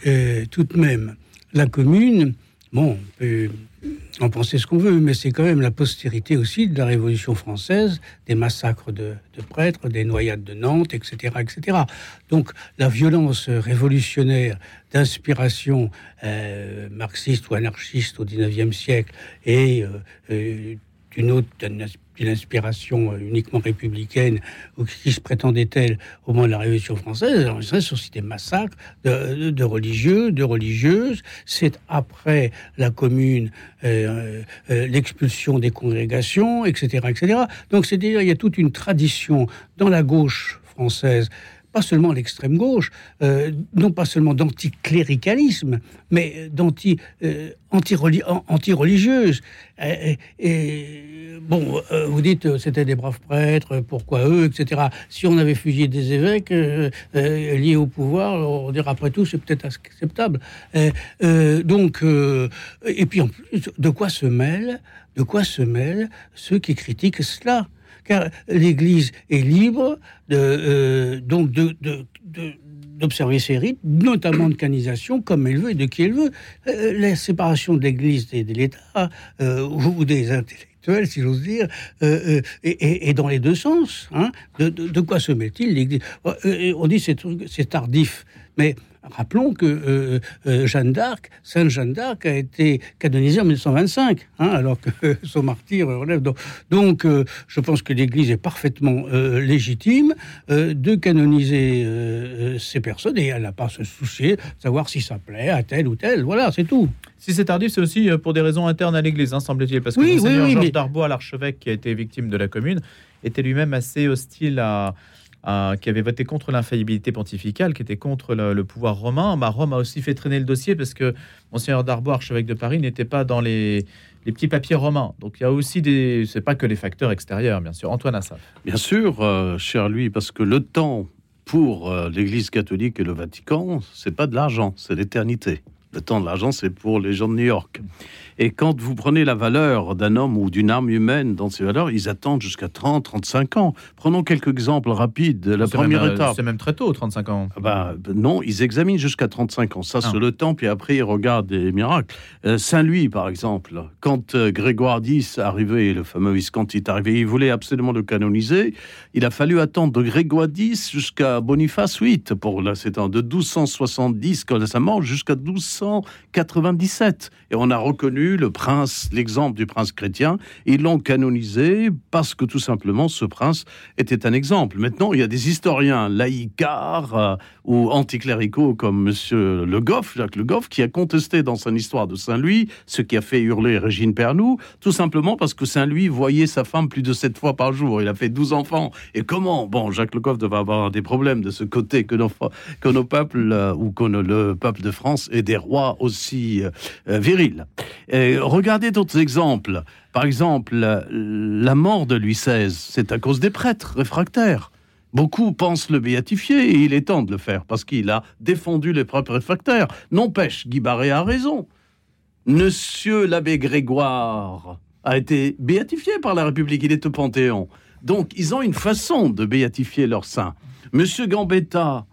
tout de même, la commune, bon, peut on pensait ce qu'on veut, mais c'est quand même la postérité aussi de la Révolution française, des massacres de, prêtres, des noyades de Nantes, etc., etc. Donc la violence révolutionnaire d'inspiration euh, marxiste ou anarchiste au XIXe siècle et euh, euh, d'une autre d'une inspiration euh, uniquement républicaine ou qui se prétendait telle au moment de la Révolution française, ça sur des massacres de, religieux, de religieuses. C'est après la Commune, euh, euh, l'expulsion des congrégations, etc., etc. Donc c'est-à-dire il y a toute une tradition dans la gauche française pas seulement l'extrême gauche, non pas seulement d'anticléricalisme, mais d'anti, anti-religieuse. et bon, euh, vous dites euh, c'était des braves prêtres, pourquoi eux, etc. Si on avait fusillé des évêques euh, liés au pouvoir, on dirait après tout c'est peut-être acceptable. donc, et puis en plus, de quoi se mêlent, de quoi se mêlent ceux qui critiquent cela? Car l'Église est libre de, donc de, d'observer ses rites, notamment de canisation, comme elle veut et de qui elle veut. la séparation de l'Église et de l'État, ou des intellectuels, si j'ose dire, euh, euh, et, dans les deux sens. Hein. De, quoi se met-il euh, On dit c'est c'est tardif, mais Rappelons que euh, euh, Jeanne d'Arc, Sainte Jeanne d'Arc, a été canonisée en 1925, hein, alors que son martyr relève. Donc, donc euh, je pense que l'Église est parfaitement légitime de canoniser ces personnes et elle n'a pas à se soucier de savoir si ça plaît à tel ou tel. Voilà, c'est tout. Si c'est tardif, c'est aussi pour des raisons internes à l'Église, hein, semble-t-il, parce que oui, Monseigneur Georges Darbois, l'archevêque qui a été victime de la Commune, était lui-même assez hostile à qui avait voté contre l'infaillibilité pontificale, qui était contre le, pouvoir romain. Bah, Rome a aussi fait traîner le dossier parce que Monseigneur Darbois, archevêque de Paris, n'était pas dans les, petits papiers romains. Donc il y a aussi des. C'est pas que les facteurs extérieurs, bien sûr. Antoine Assaf. Bien sûr, euh, cher lui, parce que le temps pour euh, l'Église catholique et le Vatican, c'est pas de l'argent, c'est l'éternité. Le temps de l'argent, c'est pour les gens de New York. Et quand vous prenez la valeur d'un homme ou d'une arme humaine dans ces valeurs, ils attendent jusqu'à 30, 35 ans. Prenons quelques exemples rapides. La première même, euh, étape. C'est même très tôt, 35 ans. Ah bah, non, ils examinent jusqu'à 35 ans. Ça, Ah. c'est le temps, puis après, ils regardent des miracles. Euh, Saint-Louis, par exemple, quand euh, Grégoire X est arrivé, le fameux Visconti est arrivé, il voulait absolument le canoniser. Il a fallu attendre de Grégoire X jusqu'à Boniface VIII, pour là, c'est de 1270, quand sa mort, jusqu'à 1297. Et on a reconnu le prince, l'exemple du prince chrétien. Ils l'ont canonisé parce que tout simplement, ce prince était un exemple. Maintenant, il y a des historiens laïcards euh, ou anticléricaux comme Monsieur Le Goff, Jacques Le Goff, qui a contesté dans son histoire de Saint-Louis ce qui a fait hurler Régine Pernoud, tout simplement parce que Saint-Louis voyait sa femme plus de sept fois par jour. Il a fait 12 enfants. Et comment? Bon, Jacques Le Goff devait avoir des problèmes de ce côté que nos, que nos peuples, euh, ou que le peuple de France, ait des rois aussi euh, euh, virils. Et regardez d'autres exemples. Par exemple, la, mort de Louis XVI, c'est à cause des prêtres réfractaires. Beaucoup pensent le béatifier et il est temps de le faire parce qu'il a défendu les prêtres réfractaires. N'empêche, Guy Barré a raison. Monsieur l'abbé Grégoire a été béatifié par la République, il est au Panthéon. Donc, ils ont une façon de béatifier leurs saints. Monsieur Gambetta,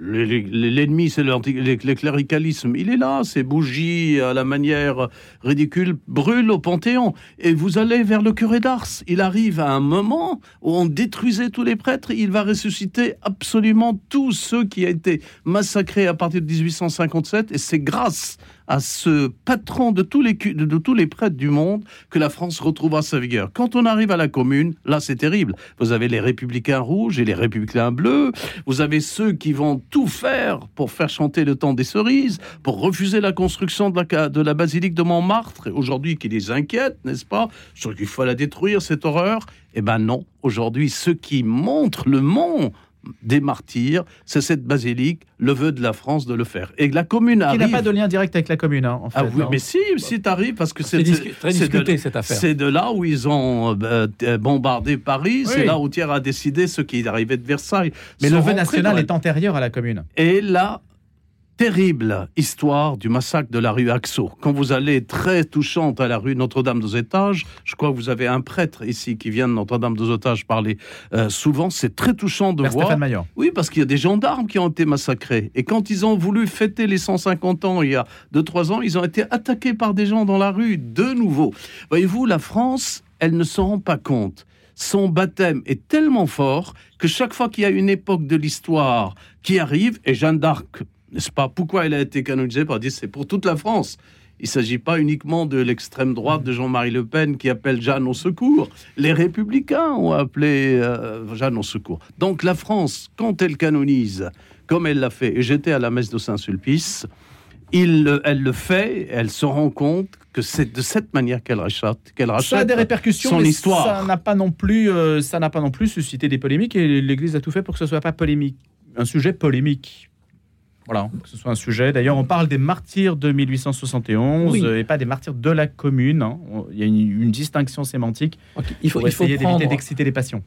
l'ennemi, c'est le cléricalisme. Il est là, ces bougies à la manière ridicule brûlent au Panthéon. Et vous allez vers le curé d'Ars. Il arrive à un moment où on détruisait tous les prêtres. Il va ressusciter absolument tous ceux qui ont été massacrés à partir de 1857. Et c'est grâce à ce patron de tous les, prêtres du monde que la France retrouvera sa vigueur. Quand on arrive à la commune, là c'est terrible. Vous avez les républicains rouges et les républicains bleus. Vous avez ceux qui vont tout faire pour faire chanter le temps des cerises, pour refuser la construction de la, basilique de Montmartre, aujourd'hui qui les inquiète, n'est-ce pas? Sur qu'il faut la détruire, cette horreur? Eh ben non, aujourd'hui, ceux qui montrent le mont des martyrs, c'est cette basilique, le vœu de la France de le faire. Et la commune Qui arrive... n'a pas de lien direct avec la commune, hein, en fait. Ah oui, mais si, si t'arrives, parce que c'est très discuté, de- cette affaire. C'est de là où ils ont euh, bombardé Paris, c'est là où Thiers a décidé ce qui arrivait de Versailles. Mais le vœu national est antérieur à la commune. Et la terrible histoire du massacre de la rue Axo. Quand vous allez très touchante à la rue Notre-Dame des Étages, je crois que vous avez un prêtre ici qui vient de Notre-Dame des Étages parler euh, souvent. C'est très touchant de Vers voir. Stéphane. Oui, parce qu'il y a des gendarmes qui ont été massacrés. Et quand ils ont voulu fêter les 150 ans, il y a 2-3 ans, ils ont été attaqués par des gens dans la rue, de nouveau. Voyez-vous, la France, elle ne s'en rend pas compte. Son baptême est tellement fort que chaque fois qu'il y a une époque de l'histoire qui arrive, et Jeanne d'Arc, n'est-ce pas, pourquoi elle a été canonisée par dire c'est pour toute la France il ne s'agit pas uniquement de l'extrême droite de Jean-Marie Le Pen qui appelle Jeanne au secours. Les républicains ont appelé euh, Jeanne au secours. Donc la France, quand elle canonise, comme elle l'a fait, et j'étais à la messe de Saint-Sulpice, il, le- elle le fait, elle se rend compte que c'est de cette manière qu'elle rachète, qu'elle Ça a rachète des répercussions, son mais histoire. ça n'a pas non plus, euh, ça n'a pas non plus suscité des polémiques et l'Église a tout fait pour que ce soit pas polémique, un sujet polémique. Voilà, que ce soit un sujet. D'ailleurs, on parle des martyrs de 1871 Oui. euh, et pas des martyrs de la commune. hein. Il y a une, une distinction sémantique. Il faut, pour il faut essayer d'éviter d'exciter les passions.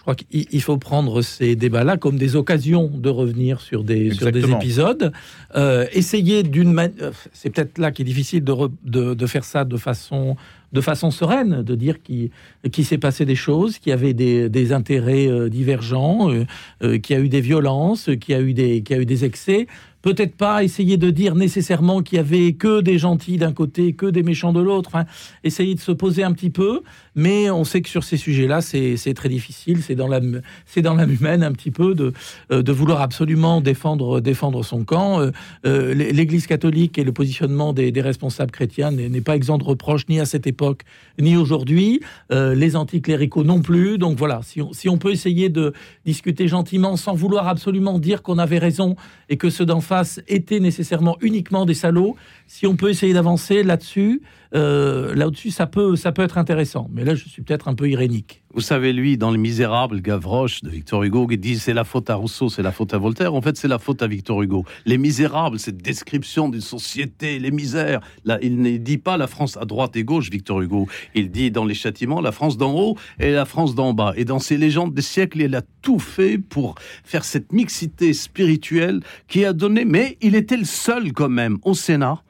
Je crois qu'il il faut prendre ces débats-là comme des occasions de revenir sur des, sur des Exactement. épisodes. Euh, essayer d'une manière. C'est peut-être là qu'il est difficile de, re- de, de faire ça de façon, de façon sereine, de dire qu'il qu'il s'est passé des choses, qu'il y avait des, des intérêts euh, divergents, euh, euh, qu'il y a eu des violences, qu'il y a eu des, qu'il y a eu des excès. Peut-être pas essayer de dire nécessairement qu'il y avait que des gentils d'un côté, que des méchants de l'autre. Enfin, essayer de se poser un petit peu, mais on sait que sur ces sujets-là, c'est très difficile. C'est dans l'âme, c'est dans humaine un petit peu de euh, de vouloir absolument défendre défendre son camp. Euh, euh, L'Église catholique et le positionnement des, des responsables chrétiens n'est pas exempt de reproches ni à cette époque ni aujourd'hui. Les anticléricaux non plus. Donc voilà, si on, si on peut essayer de discuter gentiment sans vouloir absolument dire qu'on avait raison et que ceux d'en face étaient nécessairement uniquement des salauds, si on peut essayer d'avancer là-dessus, euh, là-dessus, ça peut, ça peut être intéressant. Mais là, je suis peut-être un peu irénique. Vous savez, lui, dans Les Misérables, Gavroche de Victor Hugo, qui dit c'est la faute à Rousseau, c'est la faute à Voltaire. En fait, c'est la faute à Victor Hugo. Les Misérables, cette description d'une société, les misères. Là, il ne dit pas la France à droite et gauche, Victor Hugo. Il dit dans Les Châtiments la France d'en haut et la France d'en bas. Et dans ses légendes des siècles, il a tout fait pour faire cette mixité spirituelle qui a donné. Mais il était le seul, quand même, au Sénat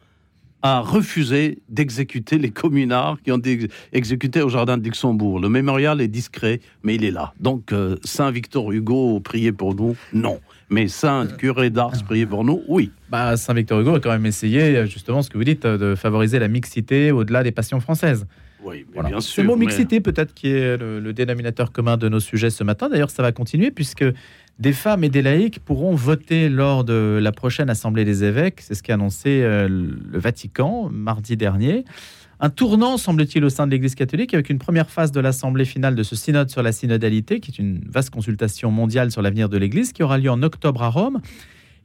a refusé d'exécuter les communards qui ont exécuté au jardin de Luxembourg. Le mémorial est discret, mais il est là. Donc, euh, Saint Victor Hugo, priez pour nous, non. Mais Saint curé d'Ars, priez pour nous, oui. Bah, Saint Victor Hugo a quand même essayé, euh, justement, ce que vous dites, euh, de favoriser la mixité au-delà des passions françaises. Oui, mais Voilà. bien Ce sûr. mot mais- mixité, peut-être, qui est le, le dénominateur commun de nos sujets ce matin. D'ailleurs, ça va continuer puisque des femmes et des laïcs pourront voter lors de la prochaine Assemblée des évêques. C'est ce qu'a annoncé euh, le Vatican mardi dernier. Un tournant, semble-t-il, au sein de l'Église catholique, avec une première phase de l'Assemblée finale de ce synode sur la synodalité, qui est une vaste consultation mondiale sur l'avenir de l'Église, qui aura lieu en octobre à Rome.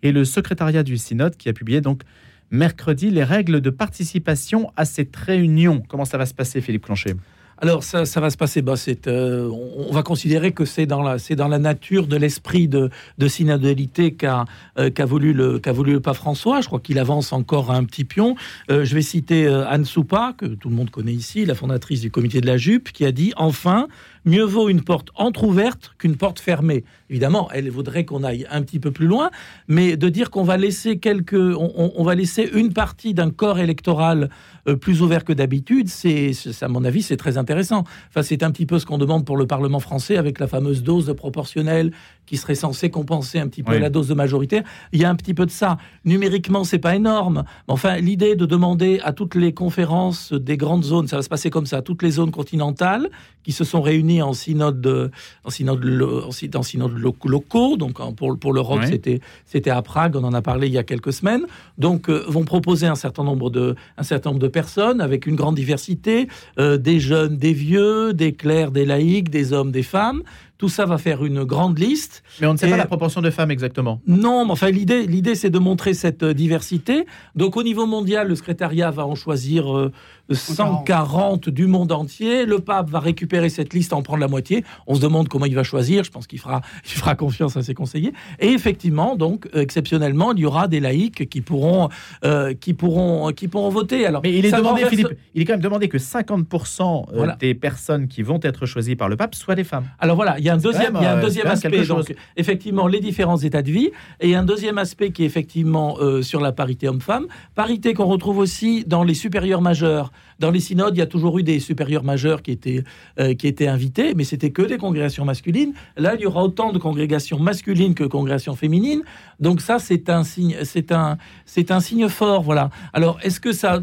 Et le secrétariat du synode qui a publié donc mercredi les règles de participation à cette réunion. Comment ça va se passer, Philippe Clonchet? Alors ça, ça va se passer. Bah, c'est, euh, on, va considérer que c'est dans la, c'est dans la nature de l'esprit de, de synodalité qu'a, euh, qu'a voulu le, qu'a voulu le pape François. Je crois qu'il avance encore un petit pion. Euh, je vais citer euh, Anne Soupa, que tout le monde connaît ici, la fondatrice du comité de la jupe, qui a dit enfin. Mieux vaut une porte entr'ouverte qu'une porte fermée. Évidemment, elle voudrait qu'on aille un petit peu plus loin, mais de dire qu'on va laisser quelques, on, va laisser une partie d'un corps électoral euh, plus ouvert que d'habitude, c'est, c'est- à mon avis, c'est très intéressant. Enfin, c'est un petit peu ce qu'on demande pour le Parlement français avec la fameuse dose de proportionnelle qui serait censée compenser un petit peu Oui. la dose de majoritaire. Il y a un petit peu de ça. Numériquement, c'est pas énorme. Mais enfin, l'idée de demander à toutes les conférences des grandes zones, ça va se passer comme ça, toutes les zones continentales qui se sont réunies en synode, de- en synode, en sy- en synode lo- locaux. Donc, pour, pour l'Europe, Oui. c'était, c'était à Prague. On en a parlé il y a quelques semaines. Donc, euh, vont proposer un certain nombre de, un certain nombre de personnes avec une grande diversité, euh, des jeunes, des vieux, des clercs, des laïcs, des hommes, des femmes. Tout ça va faire une grande liste. Mais on ne sait Et- pas la proportion de femmes exactement. Non, mais enfin, l'idée, l'idée, c'est de montrer cette euh, diversité. Donc, au niveau mondial, le secrétariat va en choisir euh, 140 du monde entier. Le pape va récupérer cette liste, en prendre la moitié. On se demande comment il va choisir. Je pense qu'il fera, il fera confiance à ses conseillers. Et effectivement, donc, euh, exceptionnellement, il y aura des laïcs qui pourront, euh, qui pourront, qui pourront voter. Alors, Mais il est demandé, Philippe, il est quand même demandé que 50% euh, Voilà. des personnes qui vont être choisies par le pape soient des femmes. Alors voilà, il y a un deuxième, il y a un euh, deuxième aspect. Donc, effectivement, les différents états de vie. Et un deuxième aspect qui est effectivement euh, sur la parité homme-femme. Parité qu'on retrouve aussi dans les supérieurs majeurs. Dans les synodes, il y a toujours eu des supérieurs majeurs qui étaient, euh, qui étaient invités, mais c'était que des congrégations masculines. Là, il y aura autant de congrégations masculines que de congrégations féminines. Donc ça, c'est un signe, c'est un, c'est un signe fort. Voilà. Alors, est-ce que ça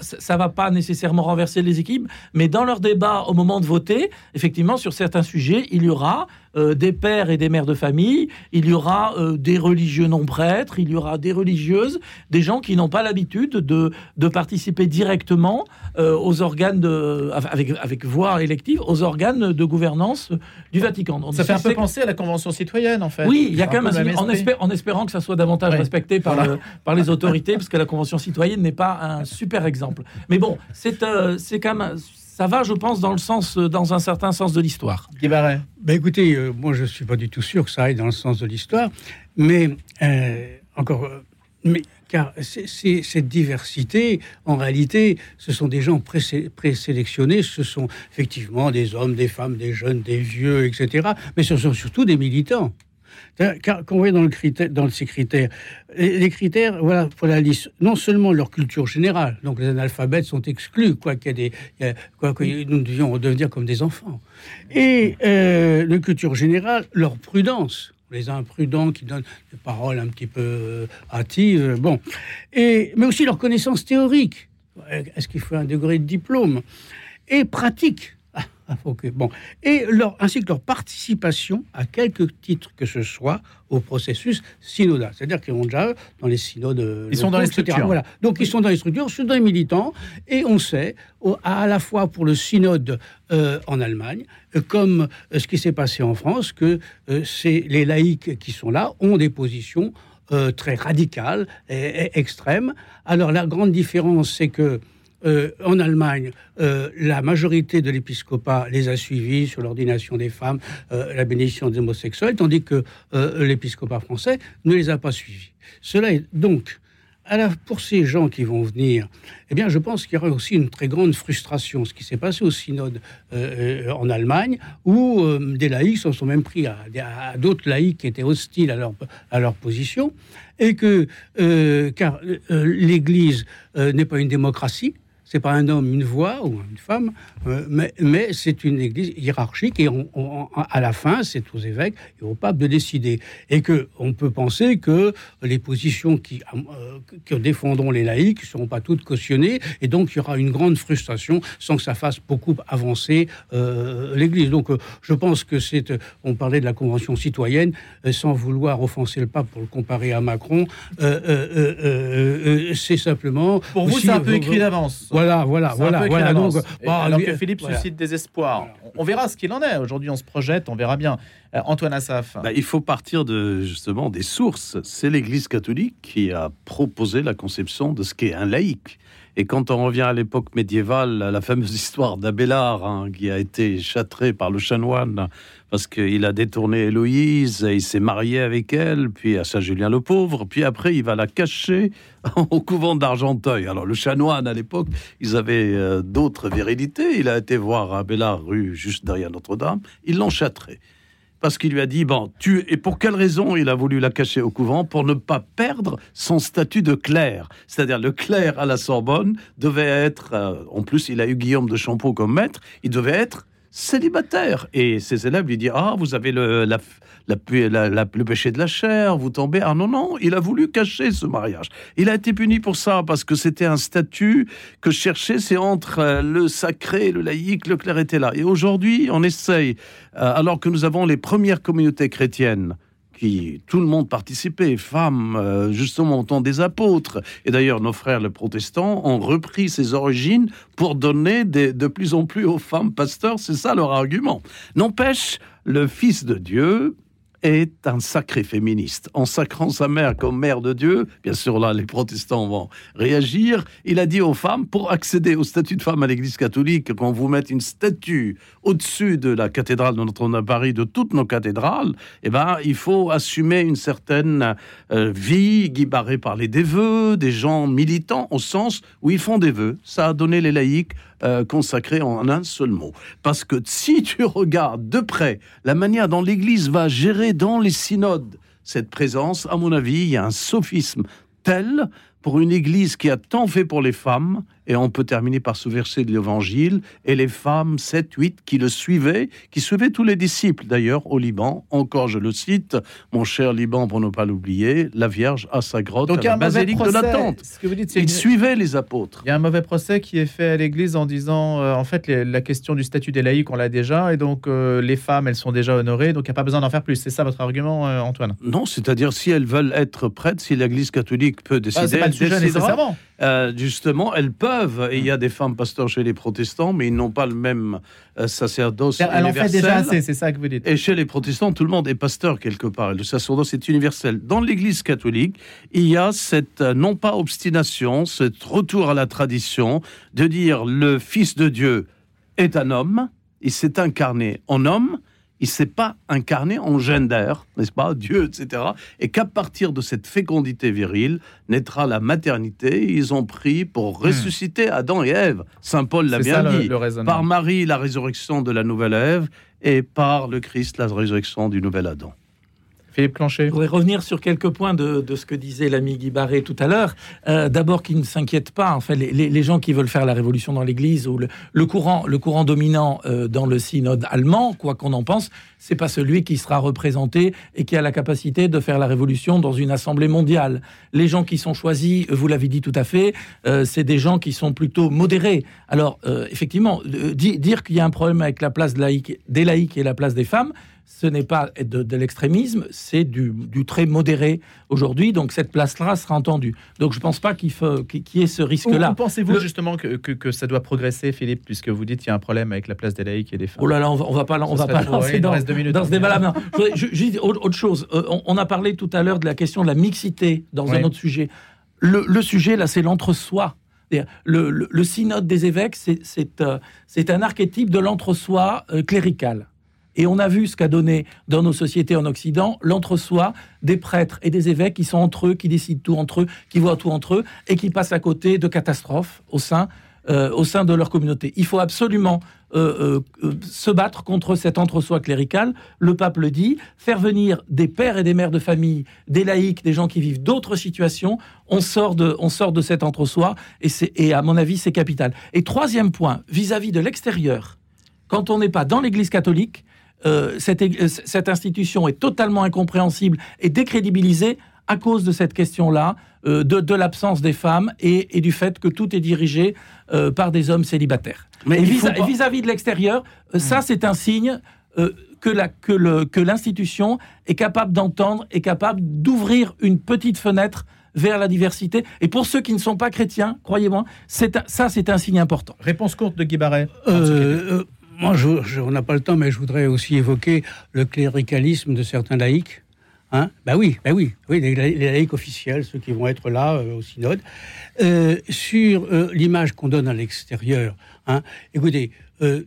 ça ne va pas nécessairement renverser les équipes, mais dans leur débat au moment de voter, effectivement, sur certains sujets, il y aura euh, des pères et des mères de famille, il y aura euh, des religieux non prêtres, il y aura des religieuses, des gens qui n'ont pas l'habitude de, de participer directement euh, aux organes de, avec, avec voix élective, aux organes de gouvernance du Vatican. Donc, Ça fait un peu penser à la Convention citoyenne, en fait. oui, il y a quand même un en, espérant que ça soit davantage Ouais. respecté par, Voilà. le- par les autorités, parce que la Convention citoyenne n'est pas un super exemple. Mais bon, c'est c'est quand même. Ça va, je pense, dans le sens, euh, dans un certain sens de l'histoire. Ben écoutez, euh, moi je suis pas du tout sûr que ça aille dans le sens de l'histoire, mais euh, encore, mais car c'est- c'est- cette diversité, en réalité, ce sont des gens pré- présélectionnés, ce sont effectivement des hommes, des femmes, des jeunes, des vieux, etc. Mais ce sont surtout des militants. Car quand on voit dans, le critère, dans ces critères, les, critères, voilà, pour la liste, non seulement leur culture générale, donc les analphabètes sont exclus, quoi qu'il y ait des, a- quoi que nous devions devenir comme des enfants, et euh, culture générale, leur prudence, les imprudents qui donnent des paroles un petit peu euh, hâtives, bon, et mais aussi leur connaissance théorique. Est-ce qu'il faut un degré de diplôme? Et pratique? Ah, faut que- bon. Et leur, ainsi que leur participation à quelque titre que ce soit au processus synodal. C'est-à-dire qu'ils vont déjà dans les synodes. Ils sont dans les etc. structures. Voilà. Donc ils sont dans les structures, ils sont dans les militants, et on sait, au- à la fois pour le synode euh, en Allemagne, euh, comme euh, ce qui s'est passé en France, que euh, c'est les laïcs qui sont là ont des positions euh, très radicales et, et extrêmes. Alors la grande différence, c'est que euh, en Allemagne, euh, la majorité de l'épiscopat les a suivis sur l'ordination des femmes, euh, la bénédiction des homosexuels, tandis que l'épiscopat français ne les a pas suivis. Cela est donc pour ces gens qui vont venir, eh bien, je pense qu'il y aura aussi une très grande frustration. Ce qui s'est passé au synode en Allemagne, où des laïcs se sont même pris à, d'autres laïcs qui étaient hostiles à leur, à leur position, et que, car l'Église n'est pas une démocratie, c'est pas un homme, une voix ou une femme, euh, mais, mais c'est une église hiérarchique et on, à la fin, c'est aux évêques et aux papes de décider. Et que on peut penser que les positions qui, euh, que défendront les laïcs ne seront pas toutes cautionnées et donc il y aura une grande frustration sans que ça fasse beaucoup avancer euh, l'Église. Donc je pense que c'est, on parlait de la Convention citoyenne, sans vouloir offenser le pape pour le comparer à Macron, c'est simplement... Pour vous, c'est un peu écrit d'avance. Voilà, voilà, voilà. voilà donc, alors que Philippe suscite des espoirs. On verra ce qu'il en est. Aujourd'hui, on se projette, on verra bien. Euh, Antoine Assaf. Bah, il faut partir de justement des sources. C'est l'Église catholique qui a proposé la conception de ce qu'est un laïc. Et quand on revient à l'époque médiévale, la fameuse histoire d'Abélard, hein, qui a été châtré par le chanoine parce qu'il a détourné Héloïse, et il s'est marié avec elle, puis à Saint-Julien le Pauvre, puis après il va la cacher au couvent d'Argenteuil. Alors le chanoine à l'époque, ils avaient euh, d'autres véridités. Il a été voir Abélard rue juste derrière Notre-Dame, ils l'ont châtré parce qu'il lui a dit bon, tu et pour quelle raison il a voulu la cacher au couvent? Pour ne pas perdre son statut de clerc, c'est-à-dire le clerc à la Sorbonne devait être, euh, en plus il a eu Guillaume de Champeau comme maître, il devait être célibataire. Et ses élèves lui disent Ah, vous avez le, la, le péché de la chair, vous tombez. Ah non, non, il a voulu cacher ce mariage. Il a été puni pour ça, parce que c'était un statut que je cherchais, c'est entre euh, le sacré le laïque, le clerc était là. Et aujourd'hui, on essaye, euh, alors que nous avons les premières communautés chrétiennes, tout le monde participait, femmes, euh, justement au temps des apôtres. Et d'ailleurs, nos frères les protestants ont repris ces origines pour donner de plus en plus aux femmes pasteurs. C'est ça leur argument. N'empêche, le Fils de Dieu, est un sacré féministe. En sacrant sa mère comme mère de Dieu, bien sûr là les protestants vont réagir, il a dit aux femmes, pour accéder au statut de femme à l'Église catholique, qu'on vous mette une statue au-dessus de la cathédrale de Notre-Dame de Paris, de toutes nos cathédrales, eh ben, il faut assumer une certaine euh, vie guibarée par les dévœux, des gens militants au sens où ils font des vœux. Ça a donné les laïcs euh, consacrés en un seul mot. Parce que si tu regardes de près la manière dont l'Église va gérer dans les synodes cette présence, à mon avis, il y a un sophisme tel pour une Église qui a tant fait pour les femmes et on peut terminer par ce verset de l'Évangile. Et les femmes, 7, 8, qui le suivaient, qui suivaient tous les disciples d'ailleurs au Liban. Encore, je le cite, mon cher Liban, pour ne pas l'oublier, la Vierge a sa grotte Donc, à la basilique de la tente. Ce que vous dites, Ils suivaient les apôtres. Il y a un mauvais procès qui est fait à l'Église en disant, euh, en fait, la question du statut des laïcs, on l'a déjà, et donc euh, les femmes, elles sont déjà honorées, donc il n'y a pas besoin d'en faire plus. C'est ça votre argument, euh, Antoine? Non, c'est-à-dire si elles veulent être prêtes, si l'Église catholique peut décider, ah, pas le sujet nécessairement. Euh, justement, elles peuvent. Et il y a des femmes pasteurs chez les protestants, mais ils n'ont pas le même euh, sacerdoce Elle en fait déjà assez, c'est ça que vous dites. Et chez les protestants, tout le monde est pasteur quelque part. Le sacerdoce est universel. Dans l'Église catholique, il y a cette euh, non pas obstination, ce retour à la tradition de dire le Fils de Dieu est un homme, il s'est incarné en homme, il s'est pas incarné en gender, n'est-ce pas, Dieu, etc. Et qu'à partir de cette fécondité virile naîtra la maternité. Ils ont pris pour hmm. ressusciter Adam et Ève. Saint Paul l'a bien dit. par Marie, la résurrection de la nouvelle Ève, et par le Christ, la résurrection du nouvel Adam. Philippe Clancher. Je voudrais revenir sur quelques points de, ce que disait l'ami Guy Barré tout à l'heure. Euh, d'abord, qu'il ne s'inquiète pas. En fait, les, gens qui veulent faire la révolution dans l'Église ou le, courant, dominant euh, dans le synode allemand, quoi qu'on en pense, c'est pas celui qui sera représenté et qui a la capacité de faire la révolution dans une assemblée mondiale. Les gens qui sont choisis, vous l'avez dit tout à fait, euh, c'est des gens qui sont plutôt modérés. Alors, effectivement, dire qu'il y a un problème avec la place des laïcs et la place des femmes, ce n'est pas de, l'extrémisme, c'est du, très modéré aujourd'hui. Donc cette place-là sera entendue. Donc je ne pense pas qu'il faut qu'il y ait ce risque-là. Pensez-vous justement que, que, ça doit progresser, Philippe, puisque vous dites qu'il y a un problème avec la place des laïcs et des femmes? Oh là là, on va, va pas, on va pas lancer dans, dans ce débat-là. Juste autre chose. Euh, on, a parlé tout à l'heure de la question de la mixité dans un autre sujet. Le, sujet là, c'est l'entre-soi. Le, le, synode des évêques, c'est euh, un archétype de l'entre-soi euh, clérical. Et on a vu ce qu'a donné dans nos sociétés en Occident l'entre-soi des prêtres et des évêques qui sont entre eux, qui décident tout entre eux, qui voient tout entre eux et qui passent à côté de catastrophes au sein euh, au sein de leur communauté. Il faut absolument euh, euh, se battre contre cet entre-soi clérical. Le pape le dit, faire venir des pères et des mères de famille, des laïcs, des gens qui vivent d'autres situations, on sort de, on sort de cet entre-soi, et, et à mon avis, c'est capital. Et troisième point, vis-à-vis de l'extérieur, quand on n'est pas dans l'Église catholique, cette, cette, institution est totalement incompréhensible et décrédibilisée à cause de cette question-là, euh, de, l'absence des femmes et, du fait que tout est dirigé euh, par des hommes célibataires. Mais vis-à-vis de l'extérieur, euh, ça hmm. c'est un signe que l'institution est capable d'entendre, est capable d'ouvrir une petite fenêtre vers la diversité. Et pour ceux qui ne sont pas chrétiens, croyez-moi, ça c'est un signe important. Réponse courte de Guy Barret. Moi, je, on n'a pas le temps, mais je voudrais aussi évoquer le cléricalisme de certains laïcs Hein ben oui, ben oui, oui les, laïcs officiels, ceux qui vont être là euh, au synode, euh, sur euh, l'image qu'on donne à l'extérieur. Hein, écoutez,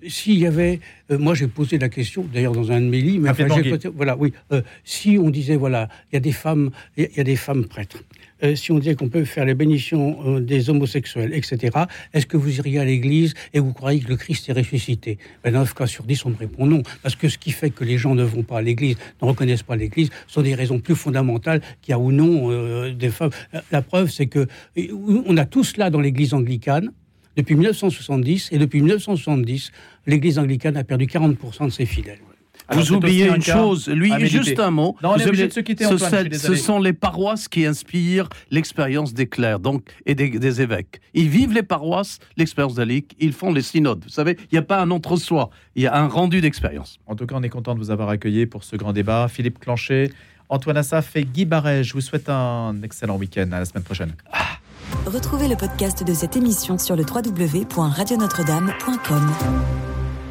s'il y avait, moi j'ai posé la question, d'ailleurs dans un de mes livres, mais voilà, oui, si on disait voilà, il y a des femmes, il y a des femmes prêtres. Euh, si on disait qu'on peut faire les bénédictions euh, des homosexuels, etc., est-ce que vous iriez à l'église et vous croyez que le Christ est ressuscité? Ben, 9 cas sur 10, on me répond non. Parce que ce qui fait que les gens ne vont pas à l'église, ne reconnaissent pas l'église, sont des raisons plus fondamentales qu'il y a ou non euh, des femmes. La preuve, c'est que on a tous là dans l'église anglicane, depuis 1970, et depuis 1970, l'église anglicane a perdu 40% de ses fidèles vous oubliez une chose, lui, juste un mot. Non, de se quitter, ce, sont les paroisses qui inspirent l'expérience des clercs donc, et des, évêques. Ils vivent les paroisses, l'expérience d'Alic, ils font les synodes. Vous savez, il n'y a pas un entre-soi, il y a un rendu d'expérience. En tout cas, on est content de vous avoir accueilli pour ce grand débat. Philippe Clanchet, Antoine Assaf et Guy Barret, je vous souhaite un excellent week-end. À la semaine prochaine. Retrouvez le podcast de cette émission sur le www.radionotre-dame.com.